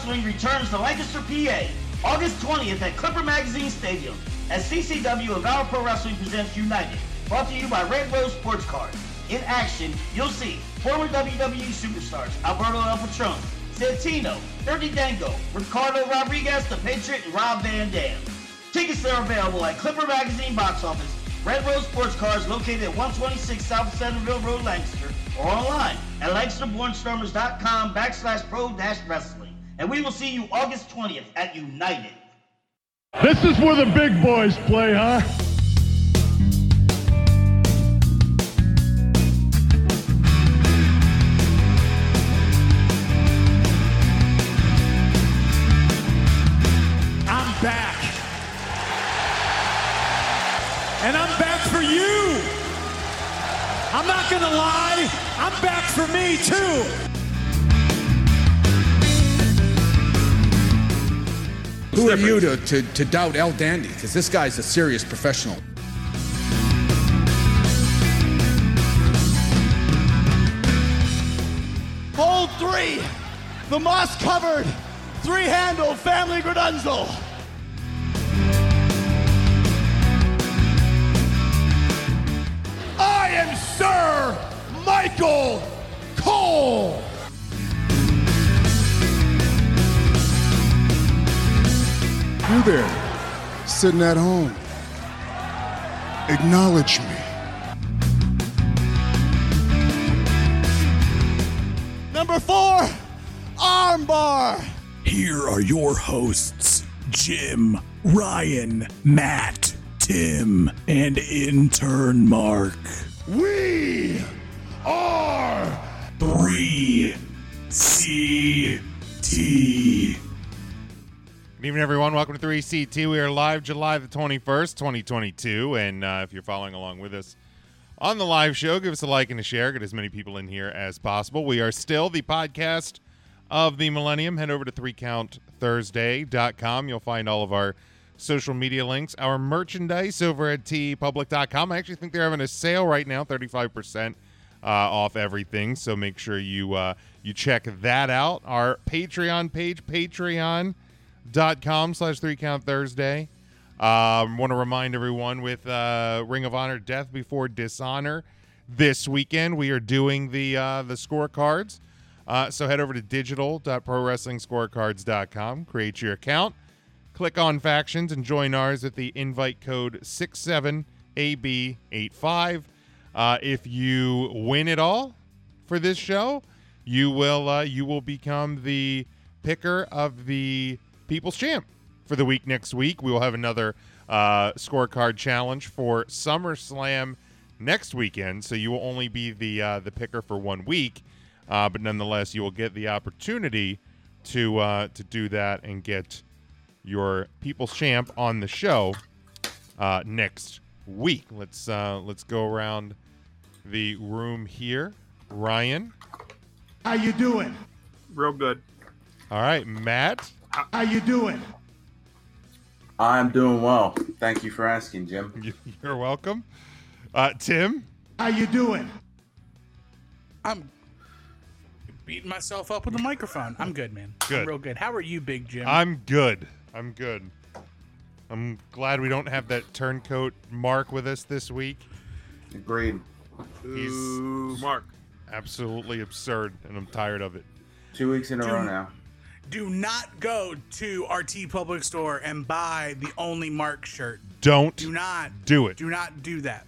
Wrestling returns to Lancaster, PA, August 20th at Clipper Magazine Stadium as CCW of Our Pro Wrestling presents United, brought to you by Red Rose Sports Cards. In action, you'll see former WWE superstars Alberto El Patron, Santino, Dirty Dango, Ricardo Rodriguez, The Patriot, and Rob Van Dam. Tickets are available at Clipper Magazine box office, Red Rose Sports Cars located at 126 South Centerville Road, Lancaster, or online at LancasterBarnstormers.com backslash pro dash wrestling. And we will see you August 20th at United. This is where the big boys play, huh? I'm back. And I'm back for you. I'm not going to lie, I'm back for me too. Who are you to, to, to doubt El Dandy? Because this guy's a serious professional. Hold three, the moss covered, three handle family Gradunzel. I am Sir Michael Cole. You there, sitting at home. Acknowledge me. Number four, armbar. Here are your hosts Jim, Ryan, Matt, Tim, and intern Mark. We are 3CT. Good evening, everyone. Welcome to 3CT. We are live July the 21st, 2022. And uh, if you're following along with us on the live show, give us a like and a share. Get as many people in here as possible. We are still the podcast of the millennium. Head over to 3countthursday.com. You'll find all of our social media links, our merchandise over at teepublic.com. I actually think they're having a sale right now, 35% uh, off everything. So make sure you uh, you check that out. Our Patreon page, Patreon dot com slash three count Thursday. Um, want to remind everyone with uh, Ring of Honor Death Before Dishonor this weekend we are doing the uh, the scorecards. Uh, so head over to digital.prowrestlingscorecards.com, create your account, click on factions, and join ours at the invite code 67AB85. Uh, if you win it all for this show, you will uh, you will become the picker of the People's Champ for the week next week. We will have another uh, scorecard challenge for SummerSlam next weekend, so you will only be the uh, the picker for one week, uh, but nonetheless, you will get the opportunity to uh, to do that and get your People's Champ on the show uh, next week. Let's uh, let's go around the room here. Ryan, How you doing? Real good. all right, Matt. How you doing? I'm doing well. Thank you for asking, Jim. You're welcome. Uh, Tim. How you doing? I'm beating myself up with the microphone. I'm good, man. Good. I'm real good. How are you, Big Jim? I'm good. I'm good. I'm glad we don't have that turncoat Mark with us this week. Agreed. He's Ooh, Mark. absolutely absurd, and I'm tired of it. Two weeks in a row now. Do not go to RT Public Store and buy the only Mark shirt. Don't Do not do it. Do not do that.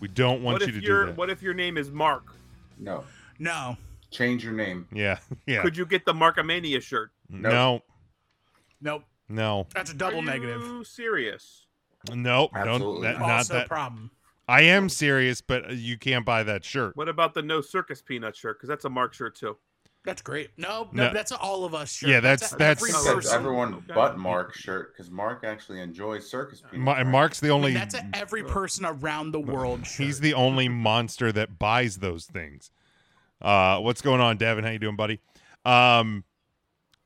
We don't want What you if to do your that. What if your name is Mark? No. No. Change your name. Yeah, yeah. Could you get the Markomania shirt? no, Nope. no, That's a double Are negative. You serious? no. Don't. Absolutely. That, not Also a that. problem. I am serious, but you can't buy that shirt. What about the No Circus Peanut shirt? Because that's a Mark shirt too. That's great. No, no, No. that's an all of us shirt. Yeah, that's- a that's- every that's everyone but Mark shirt because Mark actually enjoys circus peanuts. Ma- and Mark's the only. That's a every person around the world shirt. He's the only monster that buys those things. Uh, what's going on, Devin? How you doing, buddy? Um,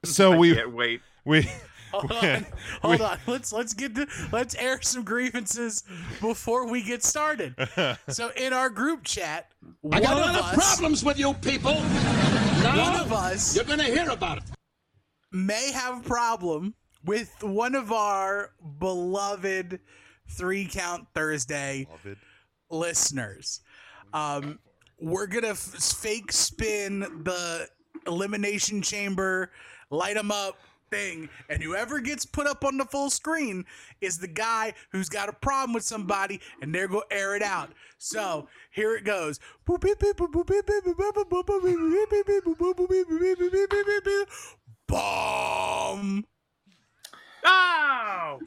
so I we can't wait. we Hold on, hold on. Let's let's get to, let's air some grievances before we get started. so in our group chat, one I got a of lot of us, problems with you people. One Now of us you're gonna hear about it. may have a problem with one of our beloved three count Thursday listeners. Um, we're gonna f- fake spin the elimination chamber, light them up thing, and whoever gets put up on the full screen is the guy who's got a problem with somebody, and they're gonna air it out. So here it goes. Bomb. Oh!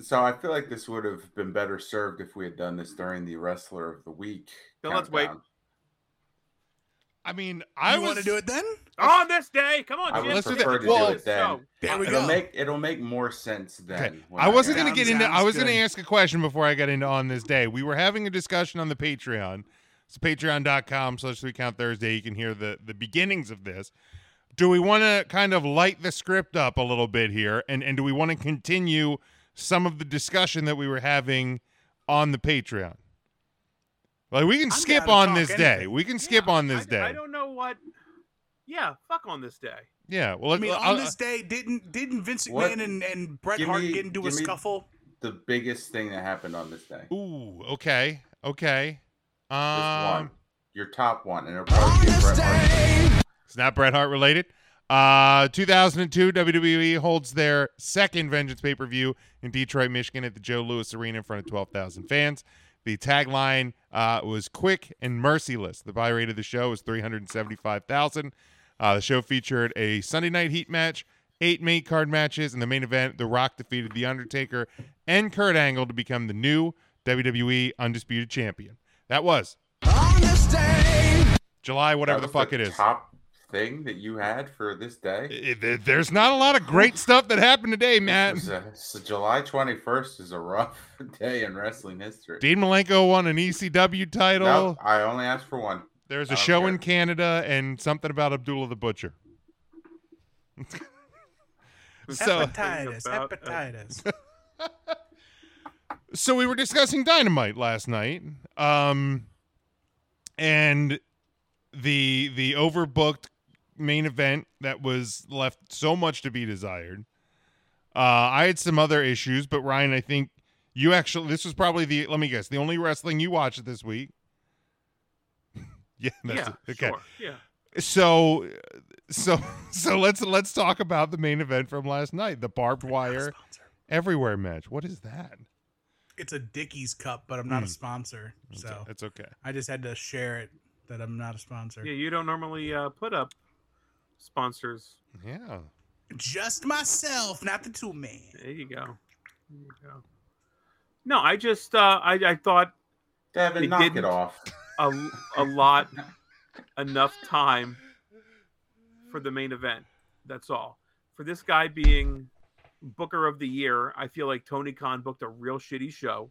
So I feel like this would have been better served if we had done this during the wrestler of the week. Then let's wait. Countdown. I mean, I you was, want to do it then? On this day, come on, I Jim. would let's do prefer that. to Well, do it then. so- There we it'll go. make it'll make more sense then. Okay. I wasn't going to get into. I was going to ask a question before I got into on this day. We were having a discussion on the Patreon. It's patreon.com slash three count Thursday. You can hear the the beginnings of this. Do we want to kind of light the script up a little bit here, and and do we want to continue some of the discussion that we were having on the Patreon? Like we can I'm skip on talk this day. We can skip Yeah, on this I, day. I don't know what. Yeah, fuck on this day. yeah. Well, I mean, I'll- on this day, didn't didn't Vince What- McMahon and, and Bret Give Hart me- get into a give me- scuffle? The biggest thing that happened on this day. Ooh. Okay. Okay. Just Um. one. Your top one, and it'll probably be Bret Hart. It's not Bret Hart related. Uh, 2002, WWE holds their second Vengeance pay per view in Detroit, Michigan at the Joe Louis Arena in front of 12,000 fans. The tagline uh, was quick and merciless. The buy rate of the show was 375,000. Uh, the show featured a Sunday night heat match, eight main card matches. and the main event, The Rock defeated The Undertaker and Kurt Angle to become the new WWE Undisputed Champion. That was July, whatever That the was fuck it is. Top thing that you had for this day. It- it- there's not a lot of great stuff that happened today, Matt. A- so July 21st is a rough day in wrestling history. Dean Malenko won an ECW title. Nope, I only asked for one. There's a show care. in Canada and something about Abdullah the Butcher. so, hepatitis, uh, hepatitis. so we were discussing Dynamite last night, um, and the the overbooked main event that was left so much to be desired. Uh, I had some other issues, but Ryan, I think you actually this was probably the let me guess the only wrestling you watched this week. yeah, that's yeah, it. okay. sure. Yeah. So, so, so let's let's talk about the main event from last night, the barbed wire everywhere match. What is that? It's a Dickies cup, but I'm not Hmm. a sponsor, so It's okay. I just had to share it that I'm not a sponsor. Yeah, you don't normally uh, put up sponsors. Yeah. Just myself, not the two man. There you go. There you go. No, I just uh, I I thought Devin, They knock didn't. it off. a a lot enough time for the main event. That's all. For this guy being Booker of the Year, I feel like Tony Khan booked a real shitty show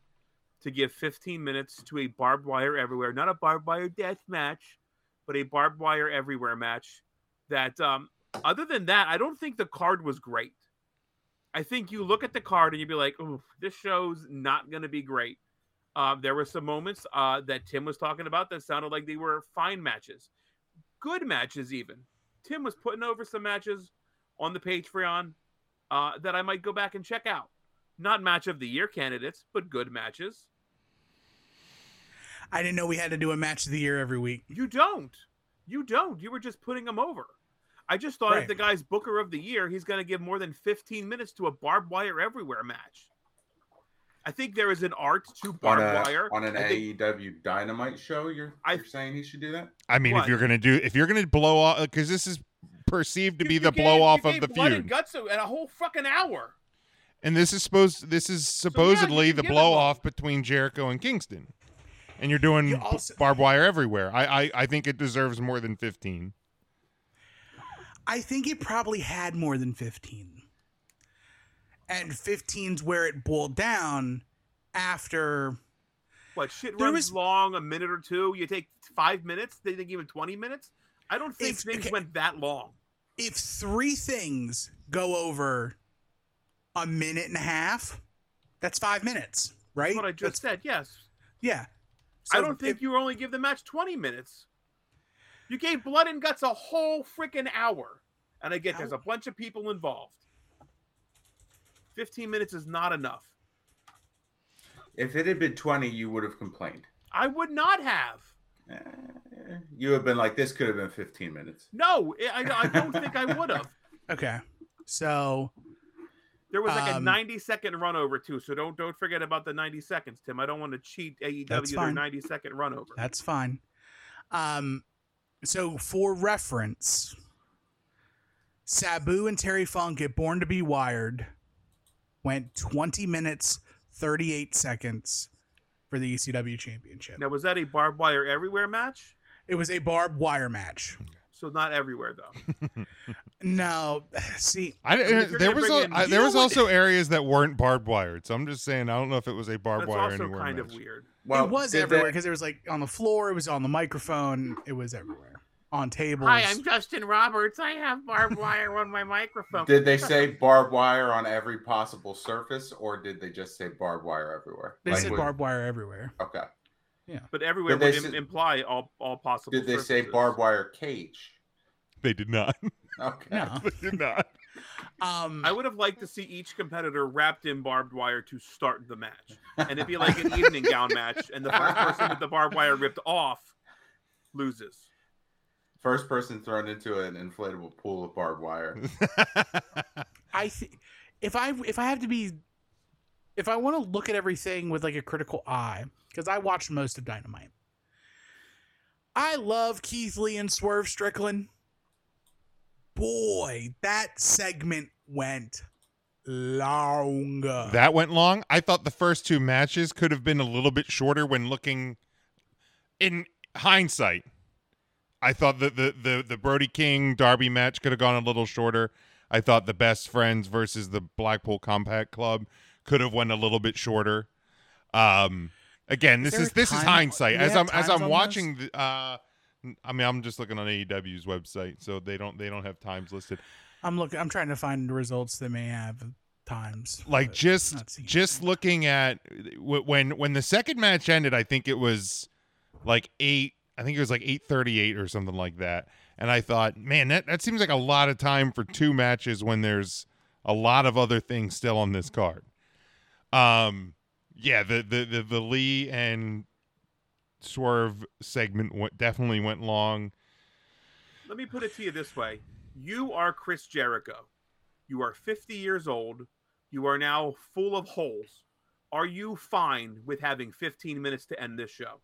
to give 15 minutes to a barbed wire everywhere, not a barbed wire death match, but a barbed wire everywhere match. That um, other than that, I don't think the card was great. I think you look at the card and you'd be like, "Ooh, this show's not going to be great." Uh, there were some moments uh, that Tim was talking about that sounded like they were fine matches, good matches even. Tim was putting over some matches on the Patreon uh, that I might go back and check out. Not match of the year candidates, but good matches. I didn't know we had to do a match of the year every week. You don't. You don't. You were just putting them over. I just thought if the guy's Booker of the Year, he's going to give more than 15 minutes to a barbed wire everywhere match. I think there is an art to On, barbed a, wire. on an I think- AEW Dynamite show, you're, I- you're saying he should do that? I mean, if you're gonna do, if you're gonna blow off, uh, because this is perceived to You- be you the gave- blow off you of gave the blood feud, and guts at a whole fucking hour. and this is supposed, this is supposedly can the blow off between Jericho and Kingston, and you're doing You b- also- barbed wire everywhere. I, I, I think it deserves more than 15. I think it probably had more than 15. And 15's where it boiled down after What shit There runs was- long a minute or two? You take five minutes. They think even 20 minutes. I don't think If- things okay. went that long. if three things go over a minute and a half, that's five minutes, right? That's what I just said. Yes. yeah. I don't think if- you only give the match 20 minutes. You gave blood and guts a whole freaking hour. And I get there's a bunch of people involved. 15 minutes is not enough. If it had been 20, you would have complained. I would not have. Eh, You have been like, this could have been 15 minutes. No, I, I don't think I would have. Okay. So There was like a Um, 90 second run over too, so don't don't forget about the 90 seconds, Tim. I don't want to cheat AEW their 90 second run over. that's fine. Um, so for reference, Sabu and Terry Funk at Born to Be Wired went 20 minutes 38 seconds for the ECW Championship. Now was that a barbed wire everywhere match? It was a barbed wire match. So not everywhere though. No, see, I, mean, there was bring al- in- I, there was also areas that weren't barbed wired. So I'm just saying I don't know if it was a barbed That's wire also anywhere. kind of match. Weird. it was everywhere because it was like on the floor, it was on the microphone, it was everywhere on tables. Hi, I'm Justin Roberts. I have barbed wire on my microphone. Did they say barbed wire on every possible surface, or did they just say barbed wire everywhere? they Like said with- barbed wire everywhere. Okay. Yeah, but everywhere Did they would say- imply all all possible. Did they say barbed wire cage? They did not. Okay. No. they did not. Um, I would have liked to see each competitor wrapped in barbed wire to start the match, and it'd be like an evening gown match, and the first person with the barbed wire ripped off loses. First person thrown into an inflatable pool of barbed wire. I th- if I if I have to be if I want to look at everything with like a critical eye because I watched most of Dynamite. I love Keith Lee and Swerve Strickland. Boy, that segment went long. That went long. I thought the first two matches could have been a little bit shorter when looking in hindsight. I thought that the, the, the Brody King Darby match could have gone a little shorter. I thought the best friends versus the Blackpool Combat Club could have went a little bit shorter. Um again, Is this is this is hindsight. As I'm as I'm watching the uh I mean I'm just looking on AEW's website, so they don't they don't have times listed. I'm looking. I'm trying to find results that may have times. like just just looking at when when the second match ended i think it was like eight i think it was like 838 or something like that and i thought man that, that seems like a lot of time for two matches when there's a lot of other things still on this card um yeah the the the, the lee and swerve segment went, definitely went long Let me put it to you this way: You are Chris Jericho. You are 50 years old. You are now full of holes. Are you fine with having 15 minutes to end this show?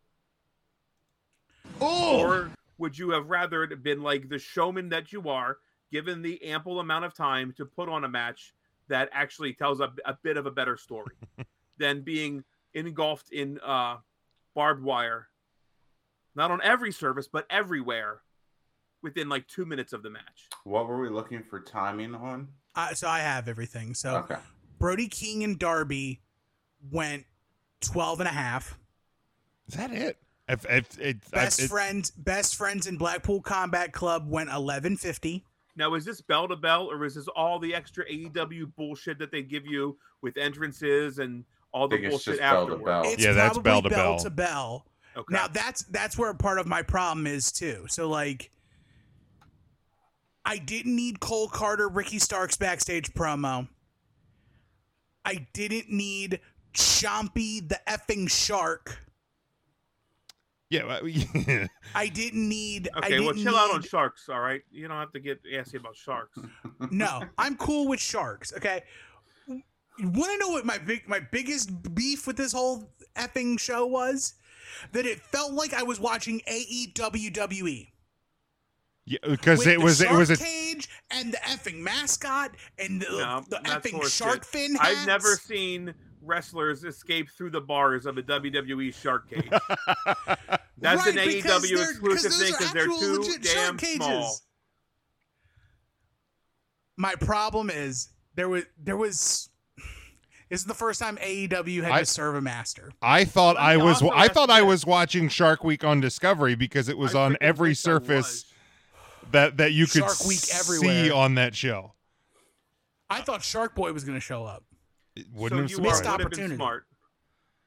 Or would you have rather been like the showman that you are, given the ample amount of time to put on a match that actually tells a, a bit of a better story than being engulfed in uh, barbed wire, not on every service, but everywhere within like two minutes of the match? What were we looking for timing on? Uh, so I have everything. So Okay. Brody King and Darby went 12 and a half. is that it if, if, it, Best it, friends, best friends in Blackpool Combat Club went 1150. Now, is this bell to bell, or is this all the extra AEW bullshit that they give you with entrances and all the think it's bullshit just bell to bell. It's Yeah, that's bell to bell. to bell. Okay. Now that's that's where part of my problem is too. So like, I didn't need Cole Karter, Ricky Starks backstage promo. I didn't need Chompy the effing shark. yeah well, I didn't need. Okay, well, didn't chill out on sharks, all right? You don't have to get assy about sharks. No, I'm cool with sharks. Okay. You want to know what my big my biggest beef with this whole effing show was? That it felt like I was watching AEWWE. yeah because it the was it was a cage and the effing mascot and the, No, the effing horseshit. shark fin. I've never seen wrestlers escape through the bars of a WWE shark cage. That's an Right, because AEW exclusive thing because they're actual too damn cages. small. My problem is there was there was. This is the first time AEW had I- to serve a master. I thought Let I was I ask thought I was watching Shark Week on Discovery because it was I on every surface that that you could Shark Week see everywhere. on that show. I thought Shark Boy was going to show up. It wouldn't so have you are, Missed surprised would have been opportunity. smart.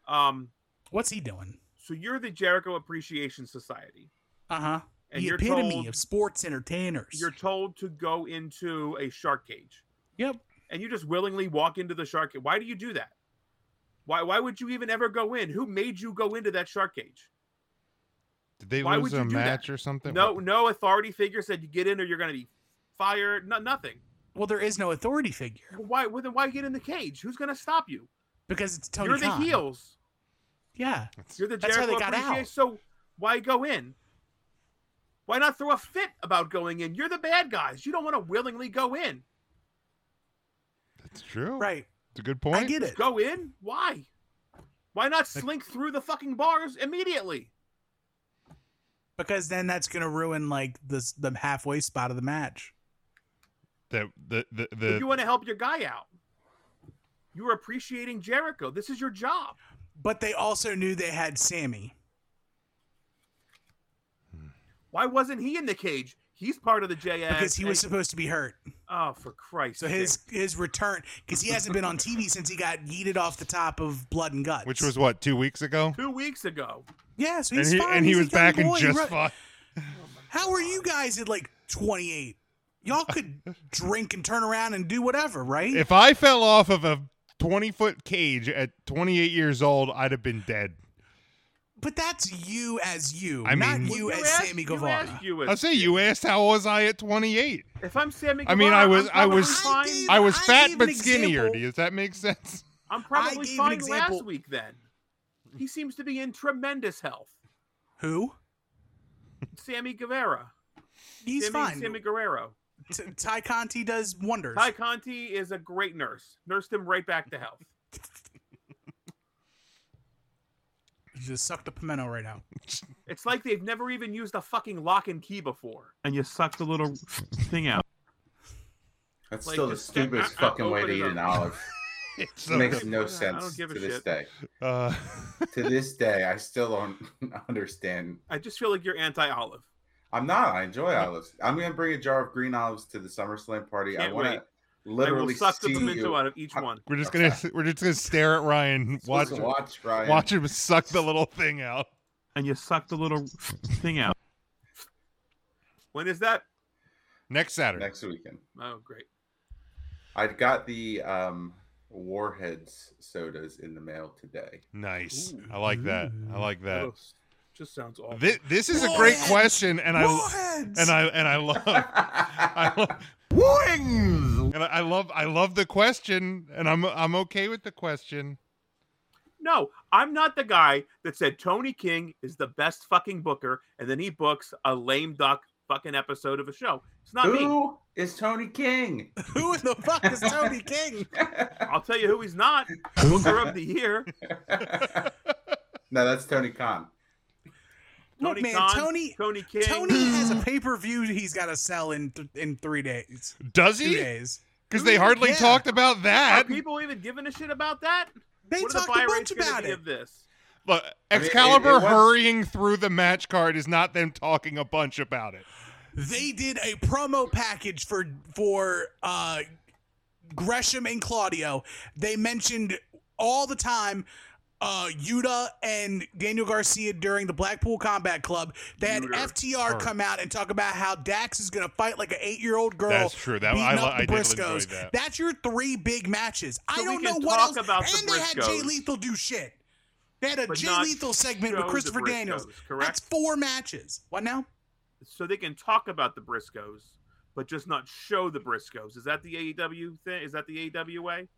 Um, What's he doing? so you're the Jericho Appreciation Society. Uh huh. and the you're epitome told, of sports entertainers. you're told to go into a shark cage. Yep. And you just willingly walk into the shark cage. Why do you do that? Why why would you even ever go in? Who made you go into that shark cage? Did they Why lose would you a match that? or something? No, What- no authority figure said you get in or you're going to be fired. No, nothing. Well, there is no authority figure Why? Well, then why get in the cage? Who's going to stop you? because it's Tony you're the heels. Yeah. You're the That's how they got out. So why go in? Why not throw a fit about going in? You're the bad guys. You don't want to willingly go in. That's true. Right. It's a good point. I get it. Go in? Why? Why not slink through the fucking bars immediately? Because then that's gonna ruin like the the halfway spot of the match. The the the, If the you want to help your guy out, you're appreciating Jericho. This is your job. But they also knew they had Sammy. Why wasn't he in the cage? He's part of the JS. Because he was supposed to be hurt. Oh, for Christ! So sake. his his return because he hasn't been on TV since he got yeeted off the top of Blood and Guts. which was what two weeks ago, two weeks ago. yeah, so and he's he fine. and he He's was back and just Right. fine. How are you guys at like 28? Y'all could drink and turn around and do whatever, right? If I fell off of a twenty foot cage at twenty eight years old, I'd have been dead. But that's you as you, I not mean- you You as asked- Sammy you Guevara. asked you as- I say you asked how was I at twenty eight. If I'm Sammy I mean, I was I'm I was probably fine. I was fat gave but an skinnier. example. Does that make sense? I'm probably gave fine last week then. He seems to be in tremendous health. Who? Sammy Guevara. He's Sammy, fine. Sammy Guerrero. T- Tay Conti does wonders. Tay Conti is a great nurse. Nursed him right back to health. You just suck the pimento right now. It's like they've never even used a fucking lock and key before. And you suck the little thing out. That's Like, still the just- stupidest I- I- fucking way to open it eat up. an olive. It's It makes so- no I sense don't give a to this shit. day. uh, To this day, I still don't understand. I just feel like you're anti-olive. I'm not. I enjoy olives. I'm gonna bring a jar of green olives to the SummerSlam party. I Can't want wait. To literally I will suck the see you. out of each one. we're just Okay. gonna we're just gonna stare at Ryan, watch Watch, watch, Ryan. watch him suck the little thing out. And you suck the little thing out. When is that? Next Saturday. next weekend. Oh, great. I've got the um, Warheads sodas in the mail today. Nice. I like that. I like that. Just sounds awful. This, this is a great question, and I Warheads! and I and I love I love wings, and I, I love I love the question, and I'm I'm okay with the question. No, I'm not the guy that said Tony King is the best fucking booker, and then he books a lame duck fucking episode of a show. It's not me. Who is Tony King? Who in the fuck is Tony King? I'll tell you who he's not. Booker of the year. no, that's Tony Khan. Look, Tony man, Khan, Tony- Tony King. Tony has a pay per view he's got to sell in th- in three days, Does two he? days. Because they hardly Yeah. talked about Are that. people even giving a shit about that? They what are the talked a bunch about it. of this? Look, I mean, it- Excalibur it was- hurrying through the match card is not them talking a bunch about it. They did a promo package for for uh, Gresham and Claudio. They mentioned all the time uh, Yuta and Daniel Garcia during the Blackpool Combat Club. They had. FTR Her. come out and talk about how Dax is going to fight like an eight year old girl. That's true. That- beating I up the I did Briscoes. that. That's your three big matches. I So we don't know what else. about the and they had Jay Lethal do shit. They had a Jay Lethal segment with the Christopher Daniels. Correct? That's four matches. What now? So they can talk about the Briscoes, but just not show the Briscoes. Is that the AEW thing? Is that the AEW way?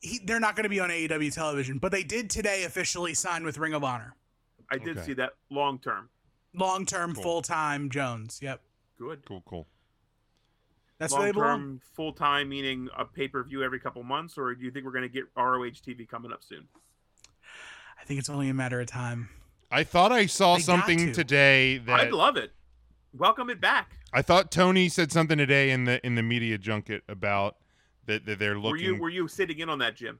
He, they're not going to be on AEW television, but they did today officially sign with Ring of Honor. I did Okay. see that long term. Long term, Cool. full time Jones. Yep. Good. Cool, cool. That's where long term, full time, meaning a pay per view every couple months, or do you think we're going to get ROH TV coming up soon? I think it's only a matter of time. I thought I saw They something to. today that I'd love it. Welcome it back. I thought Tony said something today in the in the media junket about that, that they're Were looking. you were you sitting in on that, Jim?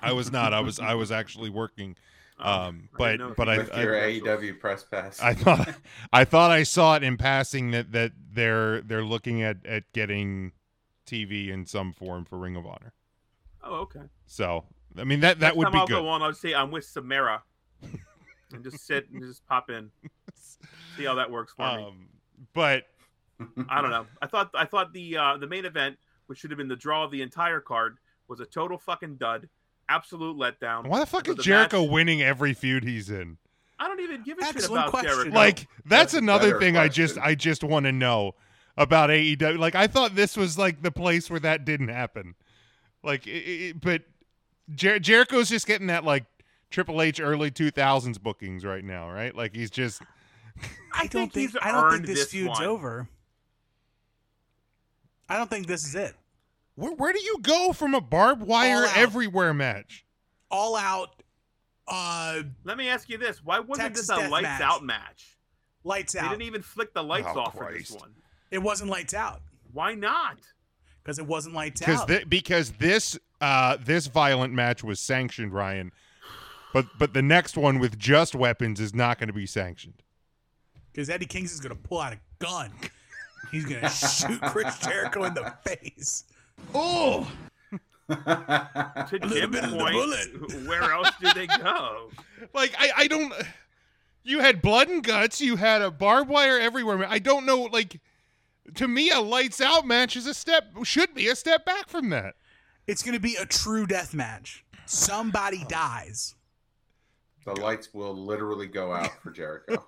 I was not. I was I was actually working. Oh, Um, I but didn't know if but I, With I your congratulations. AEW press pass. I thought I thought I saw it in passing that that they're they're looking at at getting TV in some form for Ring of Honor. Oh, okay. So I mean that that Next would time be I'll good. go on. I'll say I'm with Samara. and just sit and just pop in. See how that works for me. Um, but I don't know. I thought I thought the uh, the main event, which should have been the draw of the entire card, was a total fucking dud, absolute letdown. why the fuck is the Jericho match- winning every feud he's in? I don't even give a shit about question. Jericho. Like that's That's another better thing I just. I just want to know about AEW. Like I thought this was like the place where that didn't happen. Like, it, it, but Jer- Jericho's just getting that like Triple H early two thousands bookings right now, right? Like he's just I don't think think, I don't think this, this feud's one. over. I don't think this is it. Where, where do you go from a barbed wire everywhere match? All out, uh, Let me ask you this: Why wasn't Texas this a lights Match. out match? lights out. They didn't even flick the lights Oh, off for this one. It wasn't lights out Why not? because it wasn't lights out. thi- because this uh this violent match was sanctioned, Ryan. But but the next one with just weapons is not going to be sanctioned. Because Eddie Kings is gonna pull out a gun. He's gonna shoot Chris Jericho in the face. Oh, To little Jim's bit of the bullet. where else do they go? Like I I don't. You had blood and guts. You had a barbed wire everywhere. I don't know. Like to me, a lights out match is a step should be a step back from that. it's gonna be a true death match. Somebody oh. dies. the lights will literally go out for Jericho.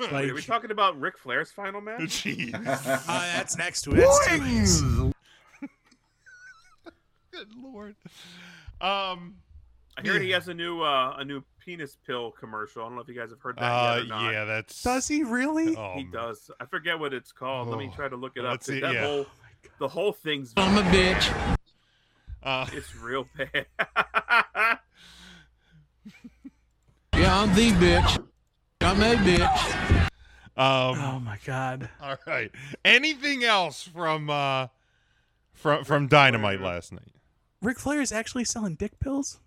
Wait, are we talking about Ric Flair's final match? Jeez. uh, that's next to it. That's two. Good lord. Um. I heard he has a new uh, a new penis pill commercial. I don't know if you guys have heard that Uh. yet or not. Yeah. That's. Does he really? Oh, he man. does. I forget what it's called. Let me Oh. try to look it Let's see, That yeah. whole the whole thing's I'm a bitch. Uh, it's real bad. Yeah, I'm the bitch. I'm a bitch. um. Oh my god. All right. Anything else from uh from from Dynamite last night? Ric Flair is actually selling dick pills?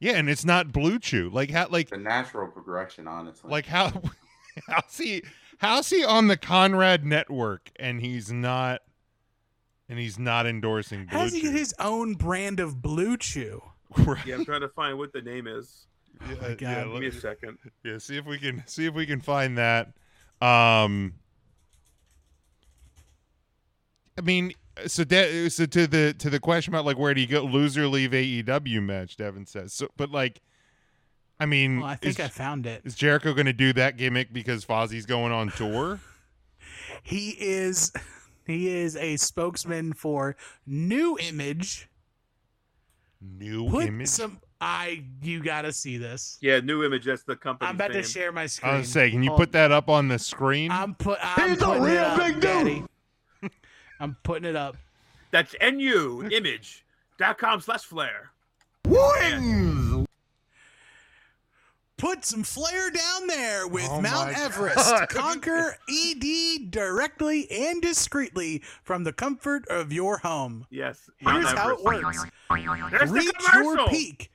Yeah, and it's not Blue Chew. Like how like the natural progression, honestly. like how how's he how's he on the Conrad network and he's not and he's not endorsing Blue How does he Chew? get his own brand of Blue Chew? Right. yeah, I'm trying to find what the name is. Yeah, my yeah. Give let- me a second. yeah, see if we can see if we can find that. Um I mean, so de- so to the to the question about like where do you go loser leave AEW match, Devin says. So but like I mean, Well, I think is, I found it. is Jericho going to do that gimmick because Fozzy's going on tour? He is he is a spokesman for Nu Image. New Put image. some I you gotta see this. Yeah, new image. That's the company. I'm about to share my screen. I was saying, can you Hold put that up on the screen? I'm put. I'm He's a putting it real up, big dude. Daddy. I'm putting it up. That's nu image dot com slash flare. Wings. Put some flair down there with Oh Mount Everest. God. Conquer ED directly and discreetly from the comfort of your home. Yes. Mount Here's how it works. There's Reach the your peak.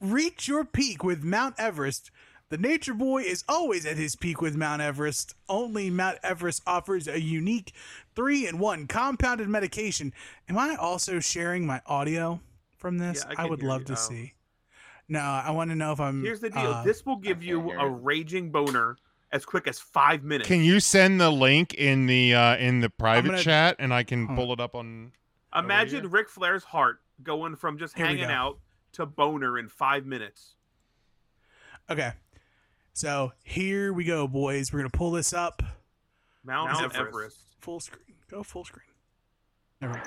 Reach your peak with Mount Everest. The Nature Boy is always at his peak with Mount Everest. Only Mount Everest offers a unique three in one compounded medication. Am I also sharing my audio from this? Yeah, I I, would love you. to Oh. see. No, I want to know if I'm. Here's the deal. uh, this will give you a raging boner as quick as five minutes. can you send the link in the uh in the private gonna- chat and I can Hold pull it up on Imagine here? Ric Flair's heart going from just Here hanging out to boner in five minutes. Okay. So here we go, boys. We're gonna pull this up. Mount, Mount Everest. Everest. Full screen. Go full screen. There we go.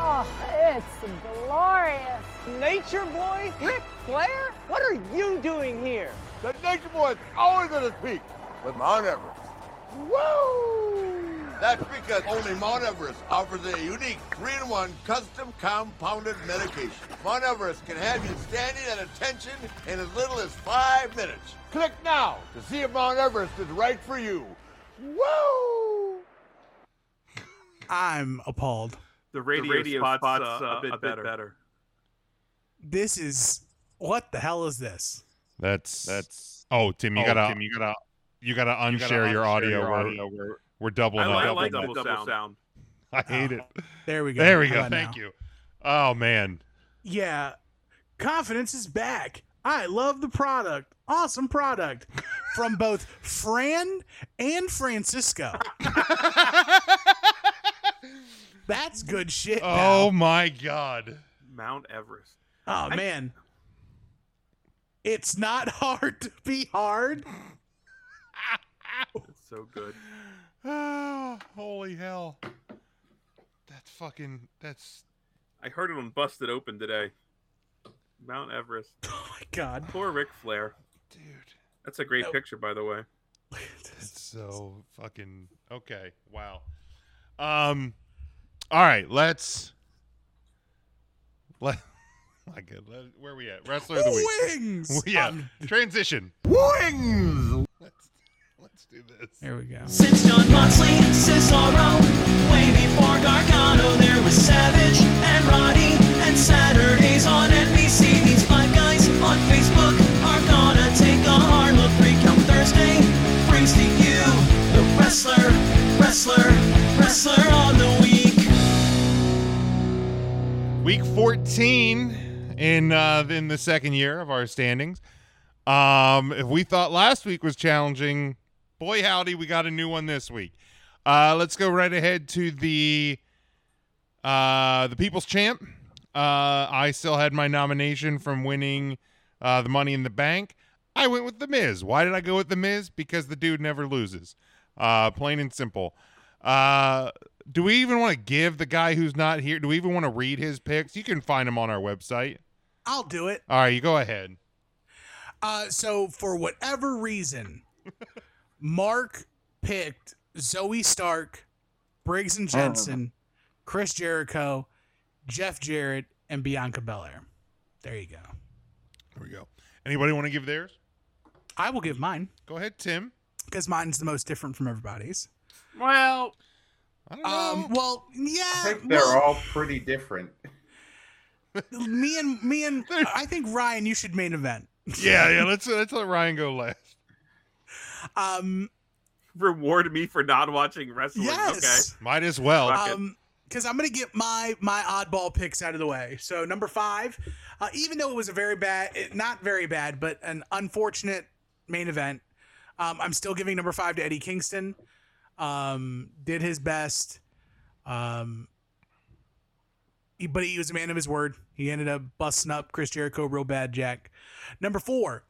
Oh, it's glorious. Nature Boy? Ric Flair? What are you doing here? The Nature Boy is always at his peak with Mount Everest. Woo! That's because only Mount Everest offers a unique 3-in-1 custom compounded medication. Mount Everest can have you standing at attention in as little as five minutes. Click now to see if Mount Everest is right for you. Woo! I'm appalled. The radio, radio spot's, spot's, uh, uh, a bit better. This is what the hell is this? That's that's Oh, Tim, you Oh, gotta Tim, you gotta you gotta You gotta unshare your unshare audio. your audio. We're- we're doubling I, up. I like double, sound. I hate it. There we go. There we go. Thank now? you. Oh man. Yeah. Confidence is back. I love the product. Awesome product. From both Fran and Francisco. That's good shit. Oh pal. my god. Mount Everest. Oh man. It's not hard to be hard. It's so good. Ah, holy hell. That's fucking that's I heard it on Busted Open today. Mount Everest. Oh my god. Poor Ric Flair. dude. That's a great Nope. picture, by the way. It's so fucking okay. Wow. Um all right, let's let my good. Let, where are we at? Wrestler of the week. Wings. Yeah. Um, Transition. Wings! Let's let's do this. there we go. Since Jon Moxley, Cesaro, way before Gargano, there was Savage and Roddy, and Saturdays on NBC. These five guys on Facebook are gonna take a hard look. Recount Thursday brings to you the wrestler, wrestler, wrestler on the week. Week 14 in uh in the second year of our standings. Um if we thought last week was challenging, boy howdy, we got a new one this week. Uh let's go right ahead to the uh the People's Champ. Uh I still had my nomination from winning uh the Money in the Bank. I went with the Miz. Why did I go with the Miz? Because the dude never loses. Uh plain and simple. Uh do we even want to give the guy who's not here? Do we even want to read his picks? You can find him on our website. I'll do it. All right, you go ahead. Uh, so for whatever reason, Mark picked Zoey Stark, Briggs and Jensen, Chris Jericho, Jeff Jarrett, and Bianca Belair. There you go. There we go. Anybody want to give theirs? I will give mine Go ahead, Tim. because mine's the most different from everybody's. Well, I don't know. Um, well, yeah, I think they're well, all pretty different. me and me and I think Ryan, you should main event. yeah, yeah. Let's let's let Ryan go last. Um, reward me for not watching wrestling. yes. Might as well. Um, because I'm gonna get my my oddball picks out of the way. So number five, uh, even though it was a very bad, not very bad, but an unfortunate main event, um, I'm still giving number five to Eddie Kingston. Um, did his best. Um, he- but he was a man of his word. He ended up busting up Chris Jericho real bad. Jack. Number four,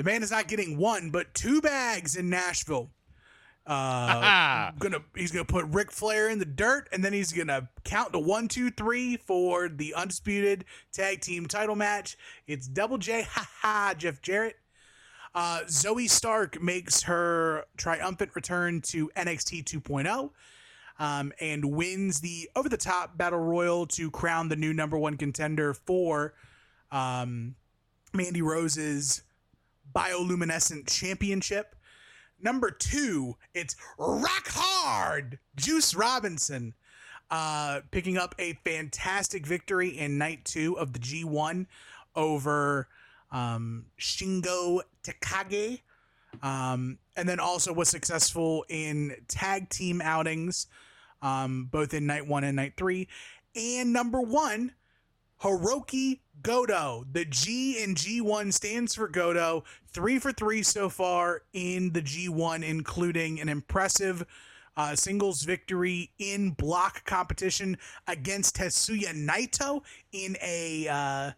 the man is not getting one but two bags in Nashville. Uh, gonna he's gonna put Ric Flair in the dirt, and then he's gonna count to one, two, three for the undisputed tag team title match. It's Double J, ha ha, Jeff Jarrett. Uh, Zoey Stark makes her triumphant return to NXT 2.0 um, and wins the over the top battle royal to crown the new number one contender for um, Mandy Rose's bioluminescent championship. Number two, it's Rock Hard Juice Robinson uh, picking up a fantastic victory in night two of the G1 over um, Shingo Takagi. Um, and then also was successful in tag team outings, um, both in night one and night three. And number one, Hiroki Goto. The G in G1 stands for Goto. Three for three so far in the G1, including an impressive uh, singles victory in block competition against Tetsuya Naito in a uh,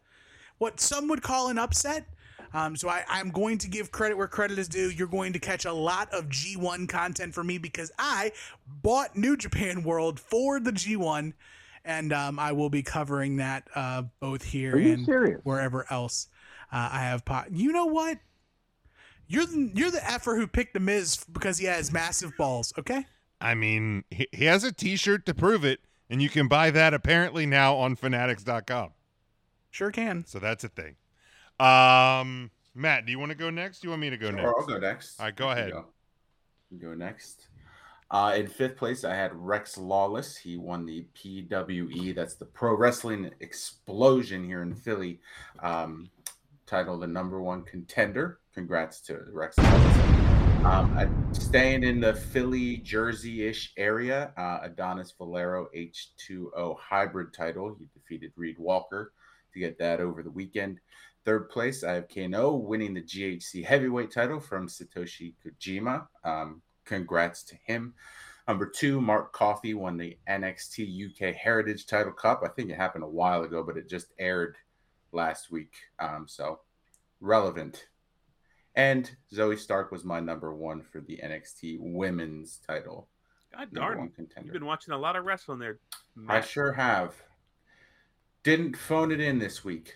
what some would call an upset. Um, so I, I'm going to give credit where credit is due. You're going to catch a lot of G1 content from me because I bought New Japan World for the G1, and um, I will be covering that uh, both here and serious? wherever else uh, I have pot. You know what? You're the, you're the effer who picked the Miz because he has massive balls. Okay. I mean, he, he has a T-shirt to prove it, and you can buy that apparently now on Fanatics.com. Sure can. So that's a thing. Um, Matt, do you want to go next? Do you want me to go Sure, next? I'll go next. All right, go ahead. Go, go next. Uh, in fifth place, I had Rex Lawless. He won the PWE, that's the Pro Wrestling Explosion here in Philly, um, title the number one contender. Congrats to Rex Lawless. Um, staying in the Philly, Jersey-ish area, uh, Adonis Valero H2O hybrid title. He defeated Reed Walker to get that over the weekend. Third place, I have Kenoh winning the GHC heavyweight title from Satoshi Kojima. Um, congrats to him. Number two, Mark Coffey won the NXT UK Heritage Title Cup. I think it happened a while ago, but it just aired last week. Um, so relevant. And Zoey Stark was my number one for the NXT Women's title. God darn. one contender. You've been watching a lot of wrestling there. I sure have. Didn't phone it in this week.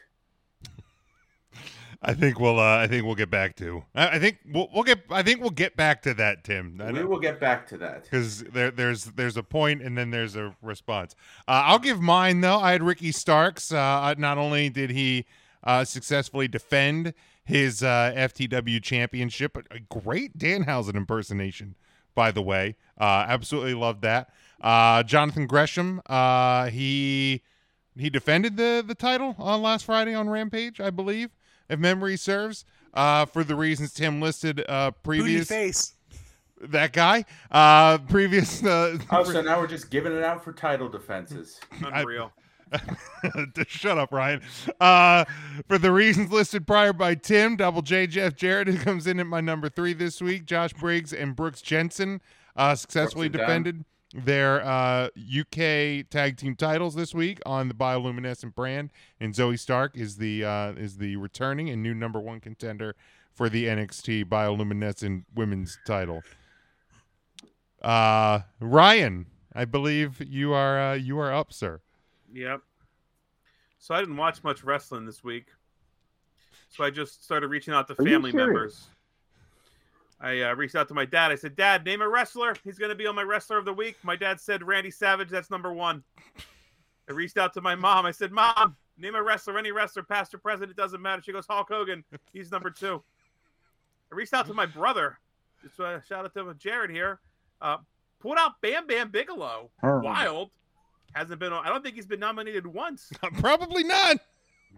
I think we'll. Uh, I think we'll get back to. I, I think we'll, we'll get. I think we'll get back to that, Tim. We will get back to that. because there, there's there's a point and then there's a response. Uh, I'll give mine though. I had Ricky Starks. Uh, not only did he uh, successfully defend his uh, FTW championship, but a great Danhausen impersonation, by the way. Uh, absolutely loved that. Uh, Jonathan Gresham. Uh, he he defended the the title on last Friday on Rampage, I believe, if memory serves. Uh, for the reasons Tim listed uh, Booty previous face. that guy uh previous uh Oh, so now we're just giving it out for title defenses. Unreal. shut up ryan uh for the reasons listed prior by tim double j jeff jarrett who comes in at my number three this week josh briggs and brooks jensen uh successfully Brooks and defended their uh uk tag team titles this week on the bioluminescent brand and zoey stark is the uh is the returning and new number one contender for the nxt bioluminescent women's title uh ryan i believe you are uh you are up sir Yep. So I didn't watch much wrestling this week. So I just started reaching out to Are family members. I uh, reached out to my dad. I said, Dad, name a wrestler. He's going to be on my wrestler of the week. My dad said, Randy Savage. That's number one. I reached out to my mom. I said, Mom, name a wrestler, any wrestler, past or present. It doesn't matter. She goes, Hulk Hogan. He's number two. I reached out to my brother. Just uh, shout out to Jared here. Uh, pulled out Bam Bam Bigelow. Oh. Wild. Hasn't been on. I don't think he's been nominated once. Probably not.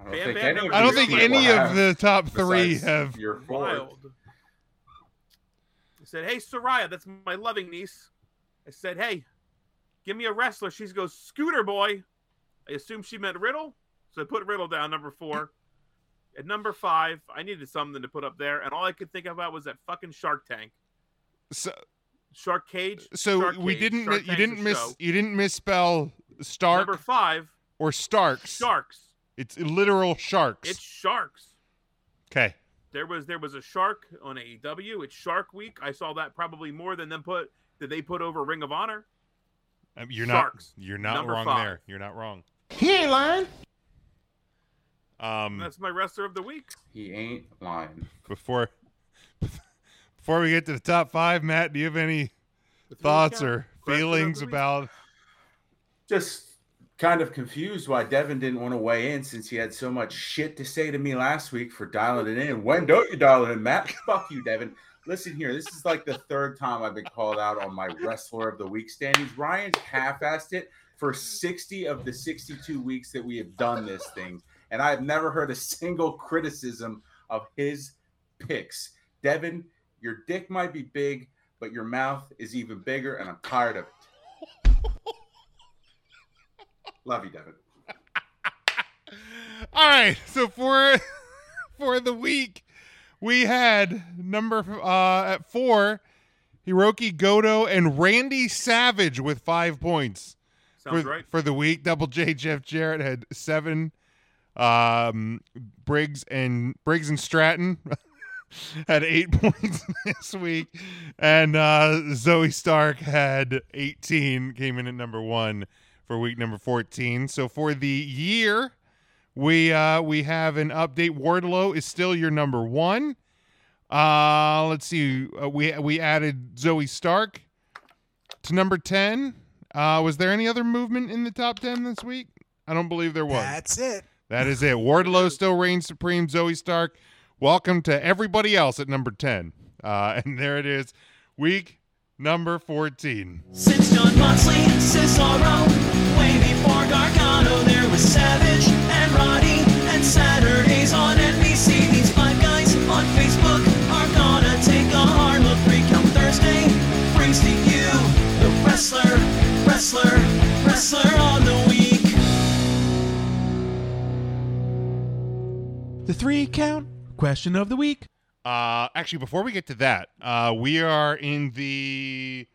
I don't Bam think Bam any of I don't think any of the top three have. Your four. Wild. I said, "Hey, Soraya, that's my loving niece." I said, "Hey, give me a wrestler." She goes, "Scooter Boy." I assume she meant Riddle, so I put Riddle down number four. At number five, I needed something to put up there, and all I could think about was that fucking Shark Tank, So, Shark Cage. so Shark we Cage, didn't. Shark you didn't miss. show. You didn't misspell Stark Number five, or Starks. Sharks. It's literal sharks. It's Sharks. Okay. There was there was a shark on AEW. It's Shark Week. I saw that probably more than them put. Did they put over Ring of Honor? Um, You're Sharks. not. You're not wrong five. there. You're not wrong. He ain't lying. Um, That's my wrestler of the week. He ain't lying. before before we get to the top five, Matt, do you have any thoughts or Wrestler of the feelings about? Just kind of confused why Devin didn't want to weigh in since he had so much shit to say to me last week for dialing it in. When don't you dial it in, Matt? Fuck you, Devin. Listen here, this is like the third time I've been called out on my wrestler of the week standings. Ryan's half-assed it for 60 of the 62 weeks that we have done this thing, and I have never heard a single criticism of his picks. Devin, your dick might be big, but your mouth is even bigger, and I'm tired of it. Love you, Devin. All right, so for for the week, we had number uh at four, Hirooki Goto and Randy Savage with five points. Sounds for, right. for the week. Double J Jeff Jarrett had seven. Um, Briggs and Briggs and Stratton had eight points this week, and uh, Zoey Stark had eighteen. Came in at number one for week number fourteen. So for the year, we uh, we have an update. Wardlow is still your number one. Uh, let's see. Uh, we we added Zoey Stark to number ten. Uh, was there any other movement in the top ten this week? I don't believe there was. That's it. That is it. Wardlow still reigns supreme. Zoey Stark, welcome to everybody else at number 10. Uh, and there it is, week number 14. Since Jon Moxley, Cesaro, for Gargano. There was Savage and Roddy and Saturdays on NBC. These five guys on Facebook are gonna take a hard look. Recount Thursday brings to you the wrestler, wrestler, wrestler on the week. The three count question of the week. Uh, actually, before we get to that, uh, we are in the.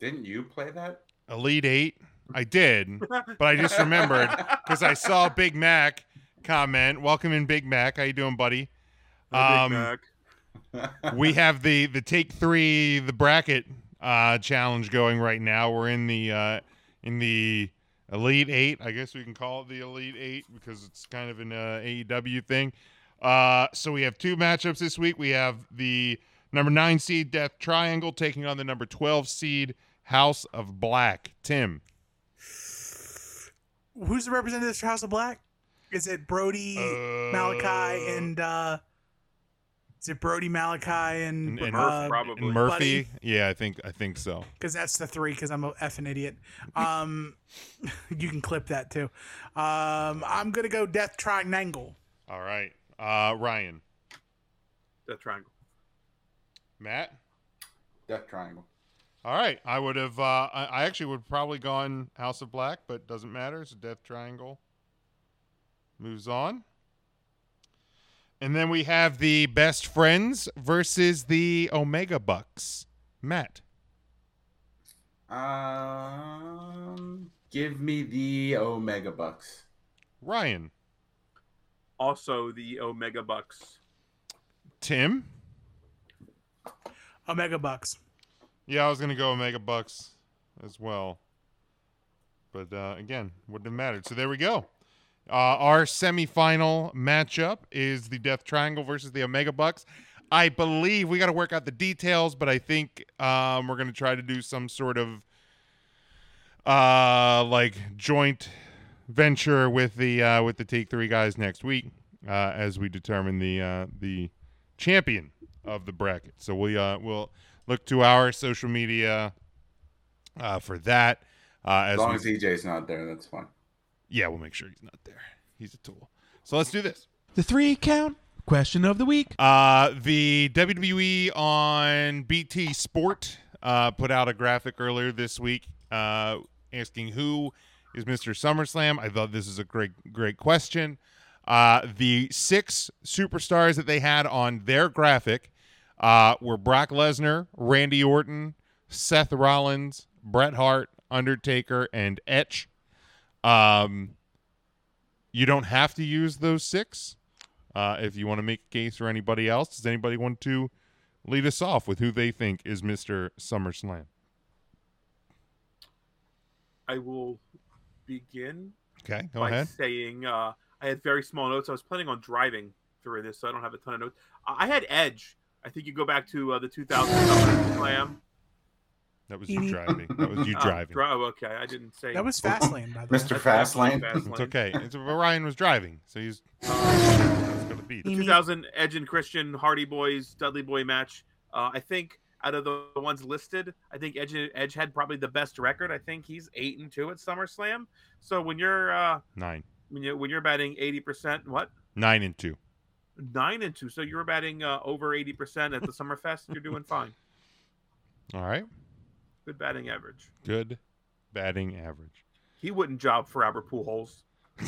Didn't you play that? Elite Eight I did, but I just remembered because I saw Big Mac comment. Welcome in, Big Mac. How you doing, buddy? Hi, Big Um, Mac. we have the the take three the bracket uh challenge going right now we're in the uh in the elite eight i guess we can call it the elite eight because it's kind of an uh, aew thing uh so we have two matchups this week we have the number nine seed death triangle taking on the number 12 seed house of black tim Who's the representative for House of Black? Is it Brody, Malakai, and uh is it Brody, Malakai, and, and, uh, and murphy yeah i think i think so Because that's the three. Because I'm a effing idiot. Um, you can clip that too. Um, I'm gonna go Death Triangle. all right uh ryan Death Triangle. matt Death Triangle. All right, I would have. Uh, I, I actually would have probably gone House of Black, but doesn't matter. It's a Death Triangle. Moves on, and then we have the Best Friends versus the Omega Bucks. Matt, Um, give me the Omega Bucks. Ryan, Also, the Omega Bucks. Tim. Omega Bucks. Yeah, I was gonna go Omega Bucks as well, but uh, again, wouldn't have mattered. So there we go. Uh, our semifinal matchup is the Death Triangle versus the Omega Bucks. I believe we got to work out the details, but I think um, we're gonna try to do some sort of uh, like joint venture with the uh, with the Take Three guys next week uh, as we determine the uh, the champion of the bracket. So we uh, will look to our social media uh, for that. Uh, as As long we- as EJ's not there, that's fine. yeah, we'll make sure he's not there. He's a tool. So let's do this. The three count question of the week. Uh, the WWE on BT Sport uh, put out a graphic earlier this week uh, asking who is Mr. SummerSlam. I thought this is a great, great question. Uh, the six superstars that they had on their graphic uh, were Brock Lesnar, Randy Orton, Seth Rollins, Bret Hart, Undertaker, and Edge. Um, you don't have to use those six. Uh, if you want to make a case for anybody else, does anybody want to lead us off with who they think is Mr. SummerSlam? I will begin Okay, go by ahead. saying uh, I had very small notes. I was planning on driving through this, so I don't have a ton of notes. I I had Edge. I think you go back to uh, the 2000 Summer Slam. That was you driving. That was you Oh, driving. dri- oh, okay. I didn't say That was Fastlane, by the way. Mr. That's Fastlane. It's okay. It's Ryan was driving, so he's Uh, gonna beat. the 2000 Edge and Christian Hardy Boys Dudley Boy match. Uh, I think out of the ones listed, I think Edge Edge had probably the best record. I think he's eight and two at SummerSlam. So when you're uh, Nine, when you when you're batting eighty percent, what nine and two. Nine and two, so you're batting uh, over eighty percent at the Summerfest. You're doing fine. All right, Good batting average. good batting average. He wouldn't job for Albert Pujols.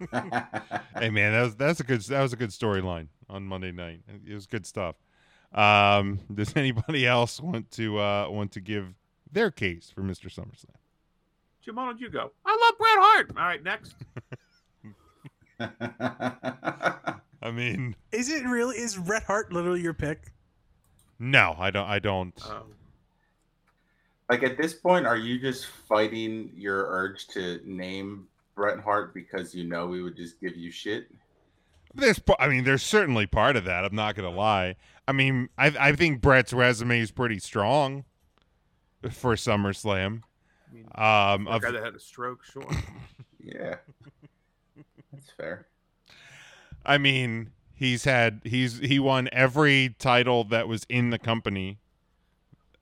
hey man, that was that's a good that was a good storyline on Monday night. It was good stuff. Um, does anybody else want to uh, want to give their case for Mr. SummerSlam? Jim, why don't you go? I love Bret Hart. All right, next. I mean, Is it really? Is Bret Hart literally your pick? no, I don't. I don't. Oh. Like at this point, are you just fighting your urge to name Bret Hart because you know we would just give you shit? There's, I mean, there's certainly part of that. I'm not gonna lie. I mean, I I think Bret's resume is pretty strong for SummerSlam. Um, The of- guy that had a stroke, sure. Yeah, that's fair. I mean, he's had he's he won every title that was in the company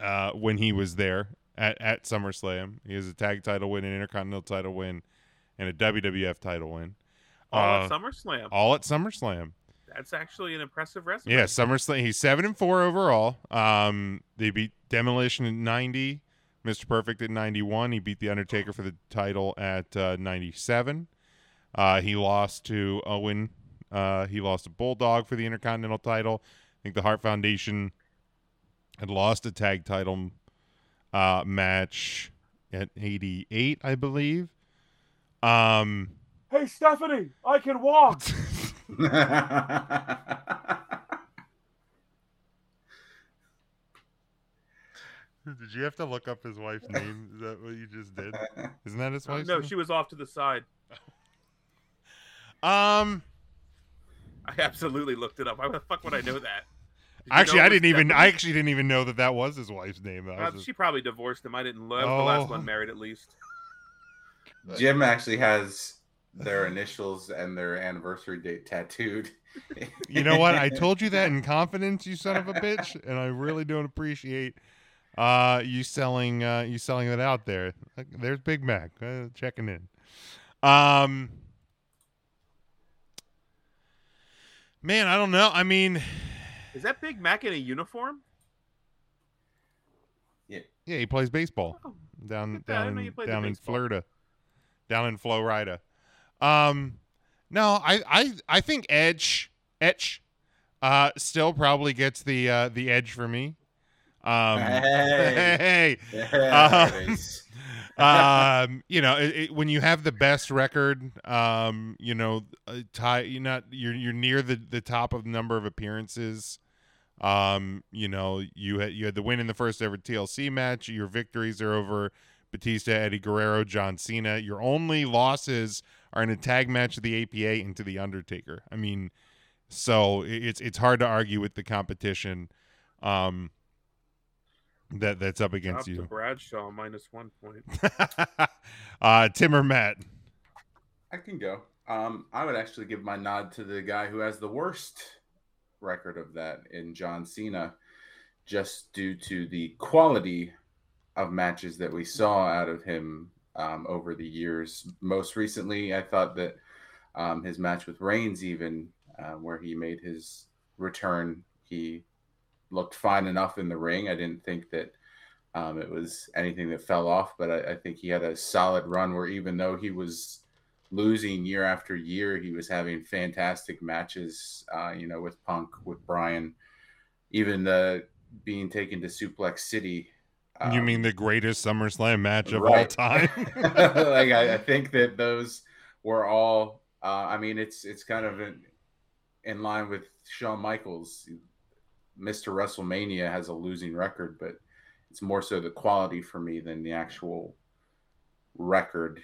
uh, when he was there at, at SummerSlam. He has a tag title win, an Intercontinental title win, and a WWF title win. All Uh, at SummerSlam. All at SummerSlam. That's actually an impressive resume. Yeah, SummerSlam. He's seven and four overall. Um, they beat Demolition at ninety, Mr. Perfect at ninety one. He beat the Undertaker for the title at uh, ninety seven. Uh, he lost to Owen Uh, he lost a Bulldog for the Intercontinental title. I think the Hart Foundation had lost a tag title uh, match at 88, I believe. Um, Hey, Stephanie, I can walk. did you have to look up his wife's name? Is that what you just did? Isn't that his Uh, wife's no, name? she was off to the side. Um, I absolutely looked it up. Why the fuck would I know that? Did you actually, know I didn't even. I actually didn't even know that that was his wife's name. That Uh, was just- she probably divorced him. I didn't know. I was the last Oh. one married, at least. Jim actually has their initials and their anniversary date tattooed. You know what? I told you that in confidence, you son of a bitch, and I really don't appreciate uh, you selling uh, you selling that out there. There's Big Mac uh, checking in. Um, man, I don't know. I mean, Is that Big Mac in a uniform? Yeah. yeah, he plays baseball down at that. I down in, you played the down in. Florida, down in Florida. Um, no, I I I think Edge Edge uh still probably gets the uh the edge for me. Um, Hey. hey, There um, it is. Um, you know, it, it- when you have the best record, um, you know, uh, tie, you're not, you're, you're near the, the top of number of appearances. Um, you know, you had, you had the win in the first ever TLC match. Your victories are over Batista, Eddie Guerrero, John Cena. Your only losses are in a tag match of the APA into the Undertaker. I mean, so it- it's, it's hard to argue with the competition. Um, that that's up against Up you. to Bradshaw minus one point. uh, Tim or Matt? I can go. Um, I would actually give my nod to the guy who has the worst record of that in John Cena, just due to the quality of matches that we saw out of him um, over the years. Most recently, I thought that um, his match with Reigns, even uh, where he made his return, he looked fine enough in the ring. I didn't think that um, it was anything that fell off, but I, I think he had a solid run where even though he was losing year after year, he was having fantastic matches. Uh, you know, with Punk, with Brian, even the being taken to Suplex City. you um, mean the greatest SummerSlam match of all time? like I, I think that those were all. Uh, I mean, it's it's kind of in, in line with Shawn Michaels. Mr. WrestleMania has a losing record, but it's more so the quality for me than the actual record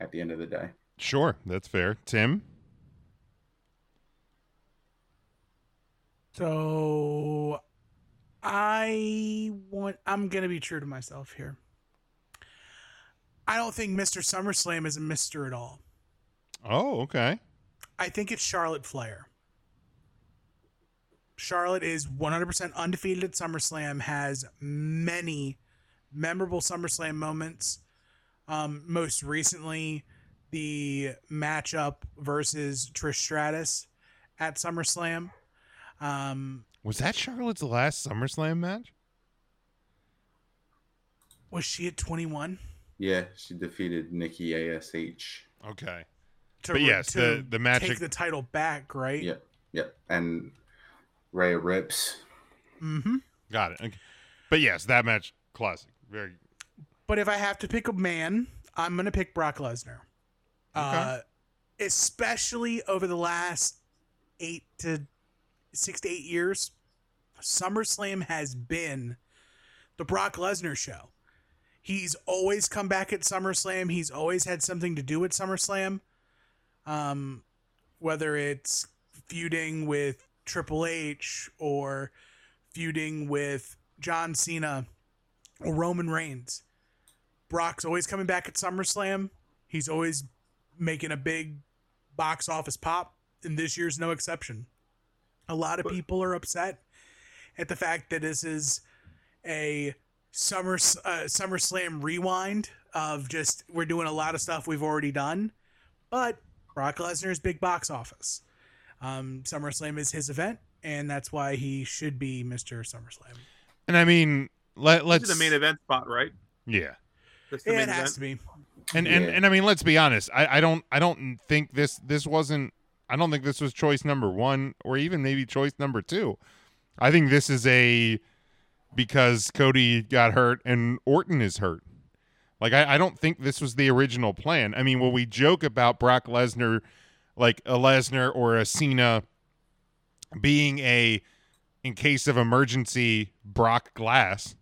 at the end of the day. sure, that's fair. Tim? So I want I'm gonna be true to myself here. I don't think Mr. SummerSlam is a Mister at all. Oh, okay. I think it's Charlotte Flair. Charlotte is 100% undefeated at SummerSlam, has many memorable SummerSlam moments. Um, most recently, the matchup versus Trish Stratus at SummerSlam. Um, Was that Charlotte's last SummerSlam match? was she at 21? Yeah, she defeated Nikki Ash. Okay. To, But yes, to the- the magic- take the title back, right? Yep, yep, and Rhea Rips. Mm-hmm. Got it. Okay. But yes, that match, classic. Very. But if I have to pick a man, I'm going to pick Brock Lesnar. Uh, especially over the last eight to six to eight years, SummerSlam has been the Brock Lesnar show. He's always come back at SummerSlam. He's always had something to do at SummerSlam. Um, whether it's feuding with Triple H or feuding with John Cena or Roman Reigns. Brock's always coming back at SummerSlam. He's always making a big box office pop, and this year's no exception. A lot of people are upset at the fact that this is a summer uh, SummerSlam rewind of just we're doing a lot of stuff we've already done, but Brock Lesnar's big box office. Um, SummerSlam is his event, and that's why he should be Mr. SummerSlam. And I mean, let, let's the main event spot, right? Yeah. That's the Yeah, main it has event. to be. And, and Yeah. and I mean, let's be honest. I, I don't I don't think this this wasn't. I don't think this was choice number one or even maybe choice number two. I think this is a because Cody got hurt and Orton is hurt. Like I, I don't think this was the original plan. I mean, when we joke about Brock Lesnar, like a Lesnar or a Cena being a in case of emergency Brock Glass,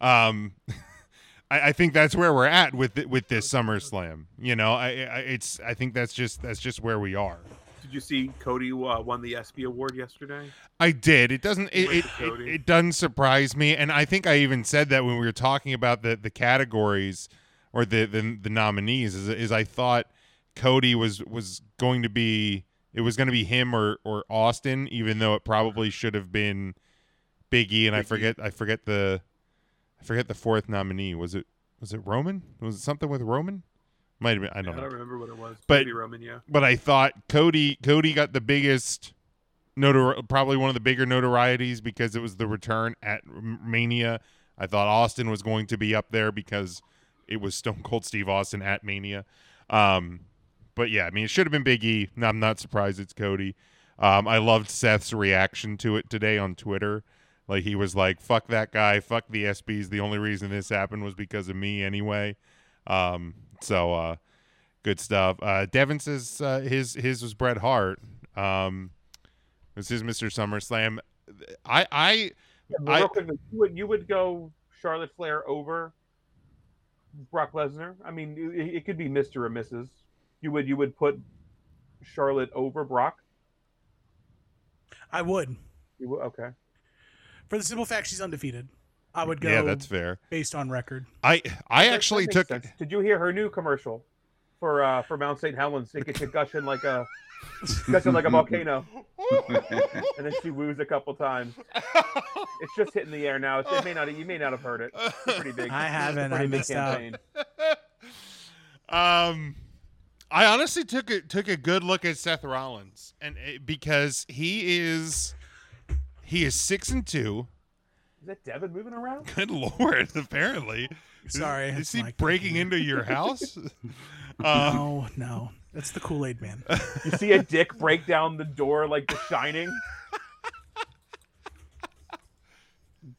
um, I, I think that's where we're at with it, with this SummerSlam. You know, I, I it's I think that's just that's just where we are. Did you see Cody uh, won the ESPY award yesterday? I did. It doesn't. It, it, it, it doesn't surprise me, and I think I even said that when we were talking about the the categories or the the, the nominees. Is, is I thought Cody was was going to be it was going to be him or or Austin, even though it probably should have been Big E, and I Big E. forget I forget the I forget the fourth nominee. Was it was it Roman? Was it something with Roman? Might have been. I I don't don't remember what it was. But Maybe Roman, yeah. but I thought Cody Cody got the biggest notor probably one of the bigger notorieties because it was the return at Mania. I thought Austin was going to be up there because it was Stone Cold Steve Austin at Mania. Um, but yeah, I mean it should have been Big E. I'm not surprised it's Cody. Um, I loved Seth's reaction to it today on Twitter. Like he was like, "Fuck that guy. Fuck the ESPYs. The only reason this happened was because of me anyway." Um, so uh, good stuff. Uh, Devin says uh, his his was Bret Hart. Um, this is Mr. SummerSlam. I I Yeah, I you would you would go Charlotte Flair over Brock Lesnar? I mean, it, it could be Mister or Mrs. You would you would put Charlotte over Brock? I would. You would, okay. For the simple fact she's undefeated. I would go yeah, that's fair. based on record. I I That- actually that took sense. Did you hear her new commercial for uh for Mount St. Helens? It gets you gushing like a gushing like a volcano, and then she woos a couple times. It's just hitting the air now. It's, it may not. You may not have heard it. It's pretty big. I haven't. Pretty I big missed out. Um, I honestly took a took a good look at Seth Rollins, and it, because he is he is six and two. Is that Devin moving around? Good lord! Apparently, Sorry, is, it's he my breaking into your house? um, no, no. That's the Kool Aid man. You see a dick break down the door like The Shining.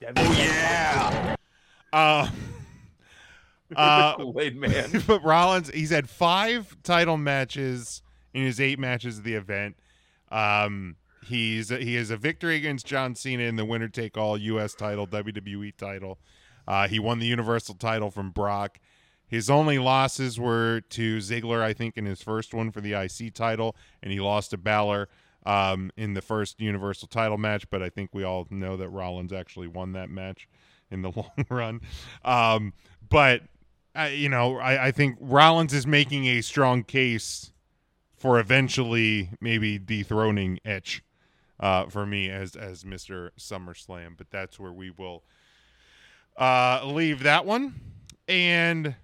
Devin, Oh yeah. Uh, uh, Kool-Aid man. but Rollins, he's had five title matches in his eight matches of the event. Um, he's he has a victory against John Cena in the winner take all U.S. title, WWE title. Uh, he won the Universal title from Brock. His only losses were to Ziggler, I think, in his first one for the IC title, and he lost to Balor um, in the first Universal title match. But I think we all know that Rollins actually won that match in the long run. Um, but you know, I, I think Rollins is making a strong case for eventually maybe dethroning Edge uh, for me as as Mr. SummerSlam. But that's where we will uh, leave that one. And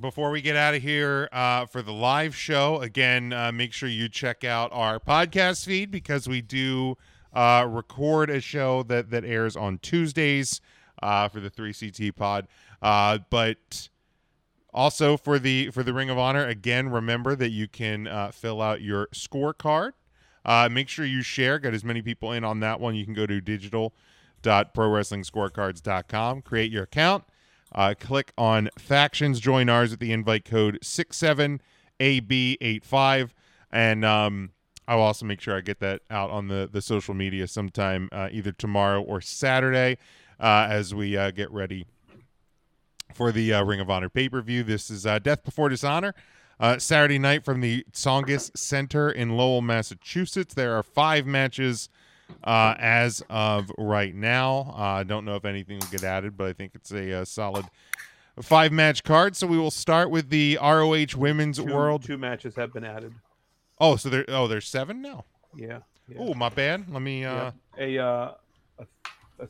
before we get out of here uh, for the live show, again, uh, make sure you check out our podcast feed because we do uh, record a show that that airs on Tuesdays uh, for the 3CT pod. Uh, but also for the for the Ring of Honor, again, remember that you can uh, fill out your scorecard. Uh, make sure you share. Get as many people in on that one. You can go to digital.prowrestlingscorecards.com, create your account, uh, click on factions, join ours with the invite code 67AB85, and um, I'll also make sure I get that out on the, the social media sometime uh, either tomorrow or Saturday uh, as we uh, get ready for the uh, Ring of Honor pay per view. This is uh, Death Before Dishonor. Uh, Saturday night from the Tsongas Center in Lowell, Massachusetts. There are five matches uh, as of right now. Uh, I don't know if anything will get added, but I think it's a, uh solid five match card. So we will start with the ROH Women's Two, World. Two matches have been added. Oh, so there. Oh, there's seven now. Yeah. yeah. Oh, my bad. Let me. Uh, Yeah. A, uh, a a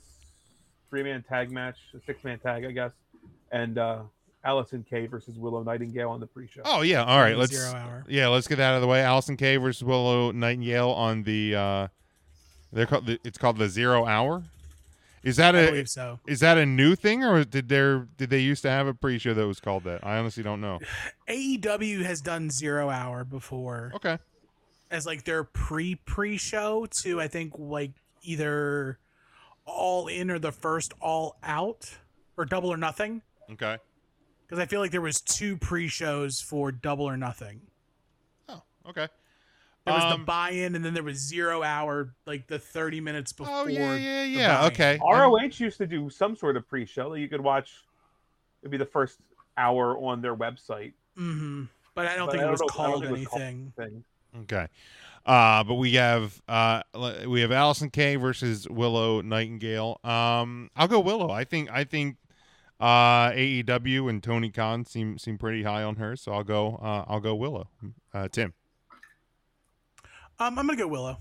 three man tag match, a six man tag, I guess, and uh, Allysin Kay versus Willow Nightingale on the pre show. Oh yeah, all right. Let's Zero hour. yeah, let's get that out of the way. Allysin Kay versus Willow Nightingale on the. uh They're called. the- It's called the Zero Hour. Is that I a so. is that a new thing or did there did they used to have a pre-show that was called that? I honestly don't know. AEW has done zero hour before. Okay. as like their pre pre show to I think like either All In or the first All Out or Double or Nothing. Okay. Because I feel like there was two pre shows for Double or Nothing. Oh, okay. There was the Um, buy-in, and then there was zero hour, like the thirty minutes before. Oh yeah, yeah, yeah. Okay. ROH used to do some sort of pre-show that you could watch. It'd be the first hour on their website. hmm But I don't But think I it was don't know- I don't called think it was called anything. anything. Okay. Uh, but we have uh we have Allysin Kay versus Willow Nightingale. Um, I'll go Willow. I think I think uh AEW and Tony Khan seem seem pretty high on her, so I'll go uh I'll go Willow. Uh, Tim, Um, I'm gonna go Willow.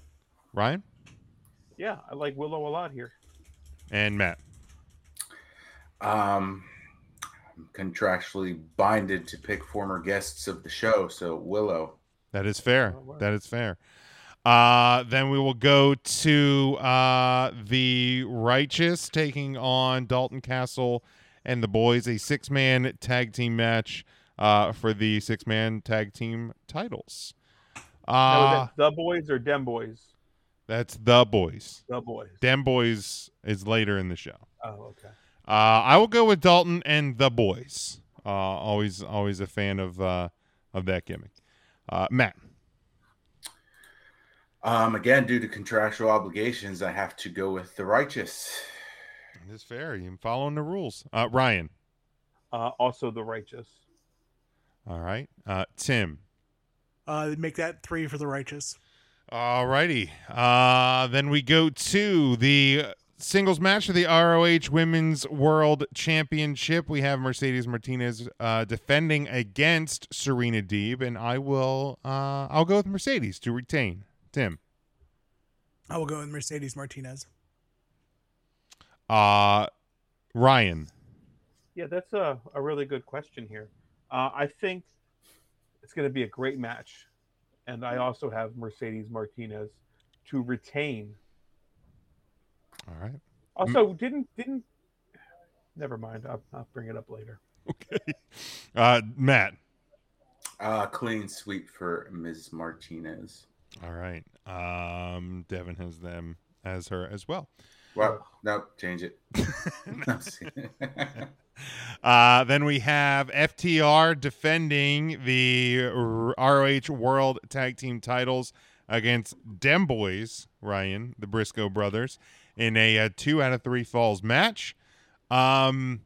Ryan, Yeah, I like Willow a lot here. and Matt. Um, I'm contractually binded to pick former guests of the show, so Willow. That is fair. That is fair. Uh, then we will go to uh, the Righteous taking on Dalton Castle and the boys, a six man tag team match uh, for the six man tag team titles. Now, Uh, the boys or dem boys? that's the boys. The boys. Dem boys is later in the show. Oh, okay. Uh, I will go with Dalton and the boys. Uh, always, always a fan of uh, of that gimmick. Uh, Matt. Um, again, due to contractual obligations, I have to go with the righteous. It is fair. You're following the rules. Uh, Ryan. Uh, also the righteous. All right. Uh, Tim. Uh, make that three for the righteous. All righty. Uh, then we go to the singles match of the ROH Women's World Championship. We have Mercedes Martinez uh, defending against Serena Deeb, and I will. Uh, I'll go with Mercedes to retain. Tim. I will go with Mercedes Martinez. Uh, Ryan. Yeah, that's a, a really good question here. Uh, I think it's going to be a great match. And I also have Mercedes Martinez to retain. All right. Also, didn't didn't never mind. I'll, I'll bring it up later. Okay. Uh, Matt. Uh, clean sweep for Ms. Martinez. All right. Um, Devin has them as her as well. Well, no, change it. Uh, then we have FTR defending the ROH World Tag Team titles against Dem Boys, Ryan, the Briscoe brothers, in a, uh two out of three falls match. Um,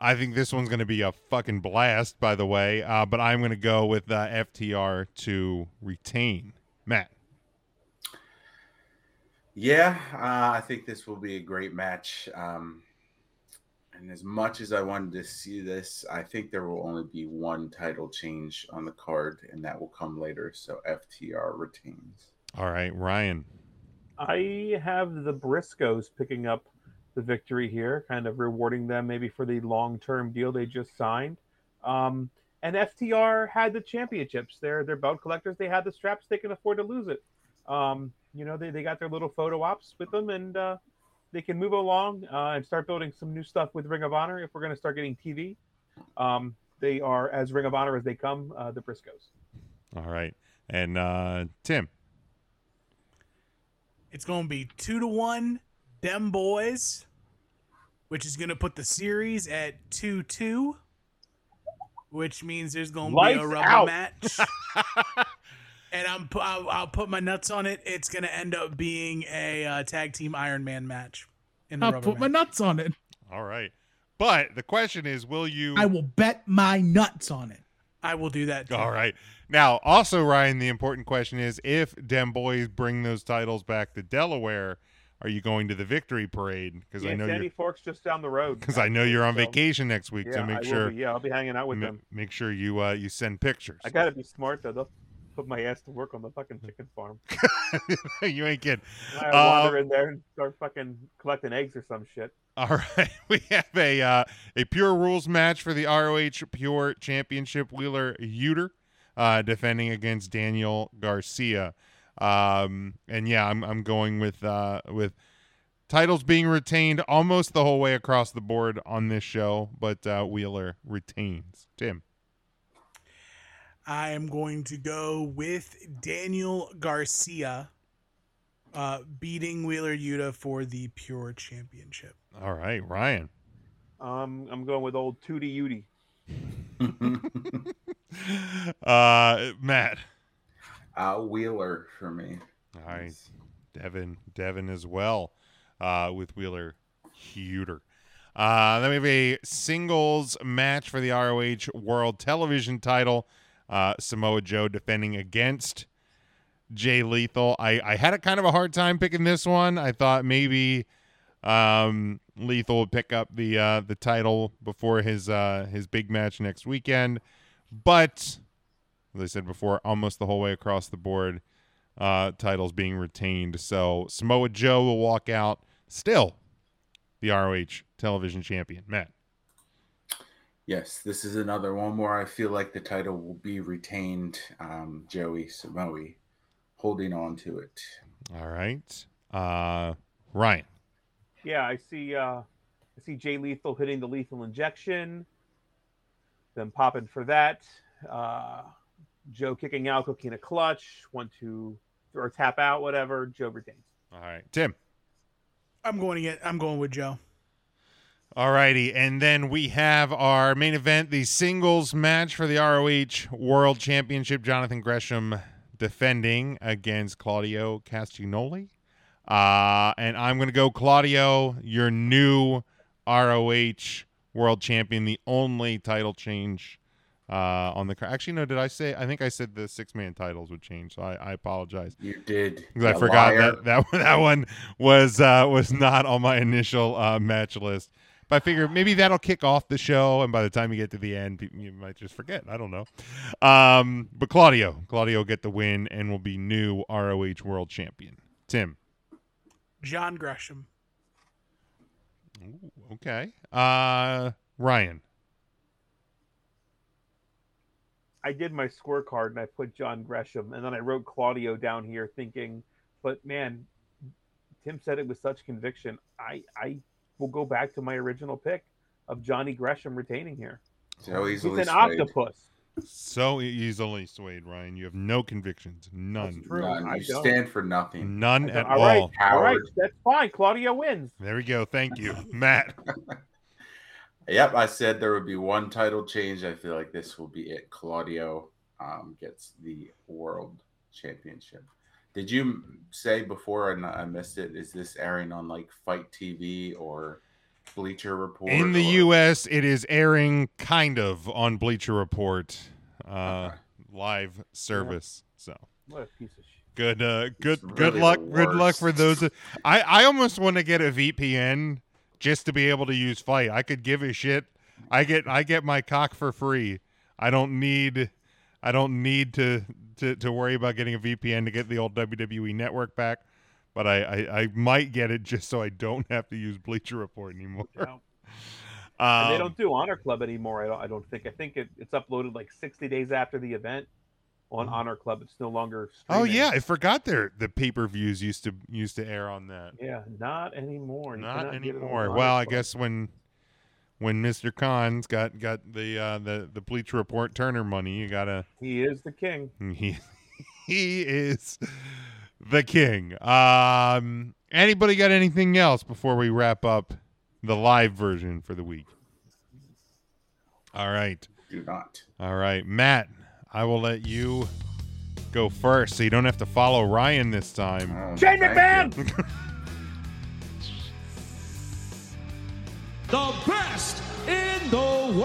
I think this one's going to be a fucking blast, by the way. Uh, but I'm going to go with uh, FTR to retain. Matt. Yeah, uh, I think this will be a great match. Um, and as much as I wanted to see this, I think there will only be one title change on the card, and that will come later. So FTR retains. All right, Ryan. I have the Briscoes picking up the victory here, kind of rewarding them maybe for the long term deal they just signed. Um, and FTR had the championships. They're they're belt collectors. They had the straps. They can afford to lose it. Um, you know, they, they got their little photo ops with them, and uh, they can move along uh, and start building some new stuff with Ring of Honor. If we're going to start getting TV, um, they are as Ring of Honor as they come. Uh, the Briscoes. All right. And uh, Tim. It's going to be two to one, dem boys, which is going to put the series at two two, which means there's going to be a rubber out. match. and I'm I'll, I'll put my nuts on it. It's going to end up being a uh, tag team Iron Man match. In the I'll rubber put my nuts on it. All right. But the question is, will you? I will bet my nuts on it. I will do that. Too. All right. Now, also, Ryan, the important question is if Dem Boys bring those titles back to Delaware, are you going to the victory parade? Because Yeah, I know Sandy you're Fork's just down the road. because I know you're on So, vacation next week. Yeah, so make will sure be. Yeah, I'll be hanging out with ma- them. make sure you uh, you send pictures. I gotta be smart though. They'll put my ass to work on the fucking chicken farm. you ain't kidding. I Uh, wander in there and start fucking collecting eggs or some shit. All right, we have a uh, a pure rules match for the ROH Pure Championship. Wheeler Yuta uh, defending against Daniel Garcia, um, and yeah, I'm I'm going with uh, with titles being retained almost the whole way across the board on this show, but uh, Wheeler retains. Tim, I am going to go with Daniel Garcia uh, beating Wheeler Yuta for the Pure Championship. All right, Ryan. Um, I'm going with old Tootie Utie. Uh, Matt. Uh, Wheeler for me. All right, Devin. Devin as well. Uh, with Wheeler Yuta. Uh, then we have a singles match for the ROH World Television Title. Uh, Samoa Joe defending against Jay Lethal. I, I had a kind of a hard time picking this one. I thought maybe um, Lethal would pick up the uh, the title before his uh, his big match next weekend, but as I said before, almost the whole way across the board, uh, titles being retained. So Samoa Joe will walk out still the ROH television champion. Matt. Yes, this is another one where I feel like the title will be retained. Um, Joey Samoa holding on to it. All right. Uh, Ryan. Yeah, I see. Uh, I see Jay Lethal hitting the lethal injection. Then popping for that. Uh, Joe kicking out, Coquina Clutch. One, two, or tap out, whatever. Joe retains. All right, Tim. I'm going to get. I'm going with Joe. All righty, and then we have our main event, the singles match for the ROH World Championship. Jonathan Gresham defending against Claudio Castagnoli. Uh, and I'm going to go Claudio, your new ROH World Champion, the only title change uh, on the card. Actually, no, did I say? I think I said the six man titles would change, so I, I apologize. You did. Because I forgot liar. that, that that one was uh, was not on my initial uh, match list. But I figure maybe that'll kick off the show, and by the time you get to the end, you might just forget. I don't know. Um, but Claudio, Claudio will get the win and will be new ROH World Champion. Tim. John Gresham. Ooh, okay. Uh, Ryan. I did my scorecard and I put John Gresham, and then I wrote Claudio down here, thinking, but man, Tim said it with such conviction. I I will go back to my original pick of Johnny Gresham retaining here. So easily He's easily an swayed. octopus. So easily swayed, Ryan. You have no convictions. None. true. None. I You don't. stand for nothing. None at don't- all right, all. all right, that's fine. Claudio wins. There we go. Thank you, Matt. Yep, I said there would be one title change. I feel like this will be it. Claudio um, gets the world championship. Did you say before and I missed it? Is this airing on like FITE TV or Bleacher Report? In the or- U.S., it is airing kind of on Bleacher Report, uh, live service. So What a piece of shit. good, uh, good, It's good really luck. Good luck for those. I I almost want to get a VPN just to be able to use Fight. I could give a shit. I get I get my cock for free. I don't need I don't need to to, to worry about getting a VPN to get the old WWE network back. But I, I, I might get it just so I don't have to use Bleacher Report anymore. No. And they Um, don't do Honor Club anymore. I don't. I don't think. I think it, it's uploaded like 60 days after the event on Honor Club. It's no longer. Oh yeah, I forgot there the pay per views used to used to air on that. Yeah, not anymore. You Not cannot get it on anymore. Well, I guess when when Mr. Khan's got got the uh, the the Bleacher Report Turner money, you gotta he is the king. he he is the king. Um, anybody got anything else before we wrap up the live version for the week? All right. Do not. All right, Matt. I will let you go first, so you don't have to follow Ryan this time. Oh, Shane thank McMahon! The best in the world.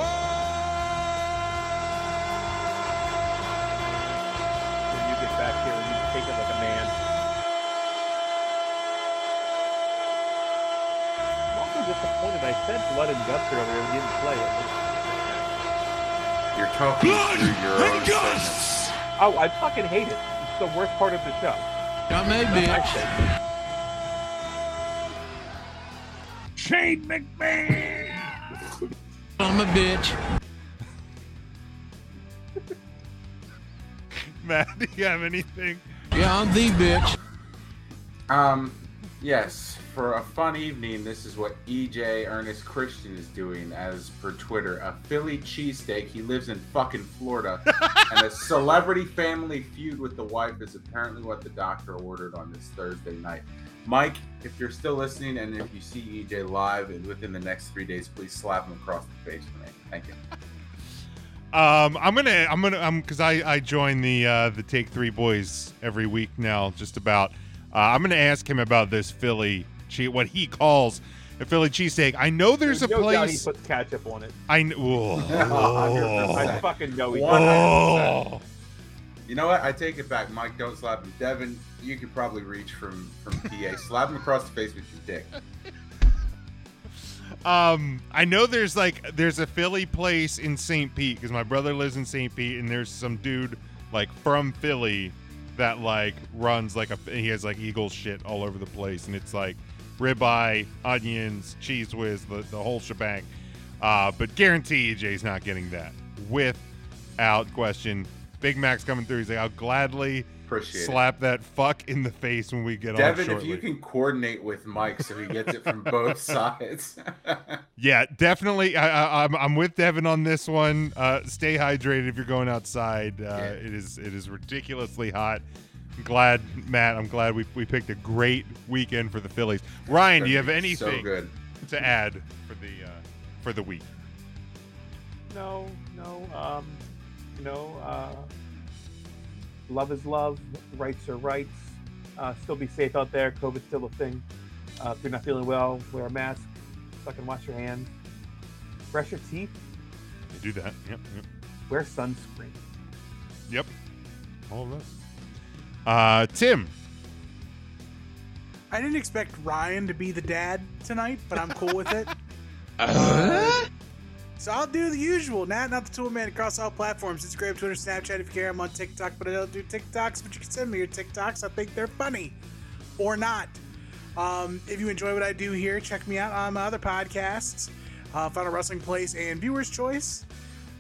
When you get back here, you take it like a man. I'm also disappointed. I said blood and guts earlier and didn't play it. You're talking Blood through your own and guts. Oh, I fucking hate it. It's the worst part of the show. Got me, That's my Shane McMahon. I'm a bitch. Matt, do you have anything? Yeah, I'm the bitch. Um, Yes, for a fun evening, this is what EJ Ernest Christian is doing as per Twitter. A Philly cheesesteak. He lives in fucking Florida. and a celebrity family feud with the wife is apparently what the doctor ordered on this Thursday night. Mike, if you're still listening and if you see EJ live within the next three days, please slap him across the face for me. Thank you. Um, I'm gonna, I'm gonna, I'm because I I join the uh, the Take Three boys every week now, just about. Uh, I'm gonna ask him about this Philly cheese, what he calls a Philly cheesesteak. I know there's, a no doubt he place. puts ketchup on it. I know. I fucking know he does. Oh. You know what? I take it back. Mike, don't slap him. Devin, you could probably reach from from PA. slap him across the face with your dick. Um, I know there's like there's a Philly place in St. Pete because my brother lives in St. Pete, and there's some dude like from Philly that like runs like a he has like eagle shit all over the place, and it's like ribeye, onions, Cheez Whiz, the the whole shebang. Uh, but guarantee EJ's not getting that without question. Big Mac's coming through. He's like, I'll gladly Appreciate it. slap that fuck in the face when we get on Devin, if you can coordinate with Mike so he gets it from both sides. Yeah, definitely. I, I, I'm I'm with Devin on this one. Uh, stay hydrated if you're going outside. Uh, It is it is ridiculously hot. I'm glad, Matt. I'm glad we, we picked a great weekend for the Phillies. Ryan, do you have So anything good. to add for the uh, for the week? No, no. Um, you know, uh, love is love. Rights are rights. Uh, still be safe out there. COVID's still a thing. Uh, if you're not feeling well, wear a mask. Fucking wash your hands. Brush your teeth. You do that. Yep. Yep. Wear sunscreen. Yep. All of this. Uh, Tim. I didn't expect Ryan to be the dad tonight, but I'm cool with it. So I'll do the usual. Nat, not the tool man across all platforms Instagram, Twitter, Snapchat if you care. I'm on TikTok, but I don't do TikToks, but you can send me your TikToks. I think they're funny. Or not. Um, if you enjoy what I do here, check me out on my other podcasts, uh, Final Wrestling Place and Viewer's Choice.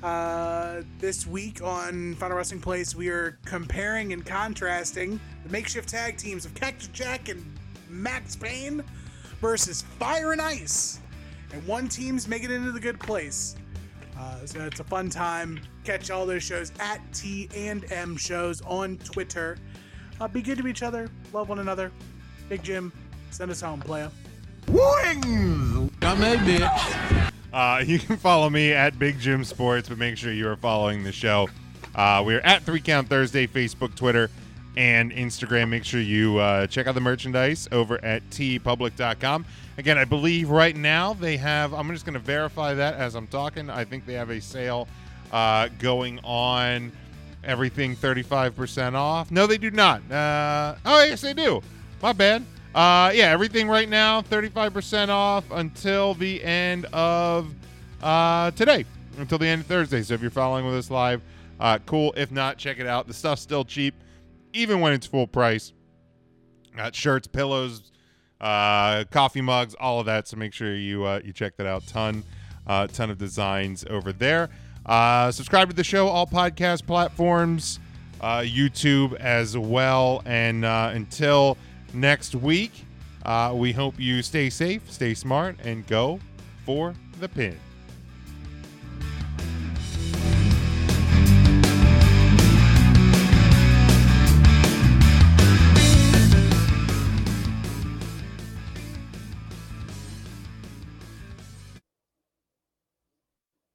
Uh, this week on Final Wrestling Place, we are comparing and contrasting the makeshift tag teams of Cactus Jack and Maxx Payne versus Fire and Ice. And one team's making it into the good place. Uh, so it's a fun time. Catch all those shows at T and M shows on Twitter. Uh, be good to each other. Love one another. Big Jim, send us home, playa. Wings. I'm a bitch. Uh, you can follow me at Big Jim Sports, but make sure you are following the show. Uh, we're at Three Count Thursday, Facebook, Twitter, and Instagram. Make sure you uh, check out the merchandise over at teepublic.com. Again, I believe right now they have, I'm just going to verify that as I'm talking. I think they have a sale uh, going on. Everything 35% off. No, they do not. Uh, oh, yes, they do. My bad. Uh, yeah, everything right now 35% off until the end of uh, today, until the end of Thursday. So if you're following with us live, uh, cool. If not, check it out. The stuff's still cheap, even when it's full price. Got shirts, pillows, uh, coffee mugs, all of that. So make sure you uh, you check that out. Ton, uh, ton of designs over there. Uh, subscribe to the show, all podcast platforms, uh, YouTube as well. And uh, until next week, uh, we hope you stay safe, stay smart, and go for the pin.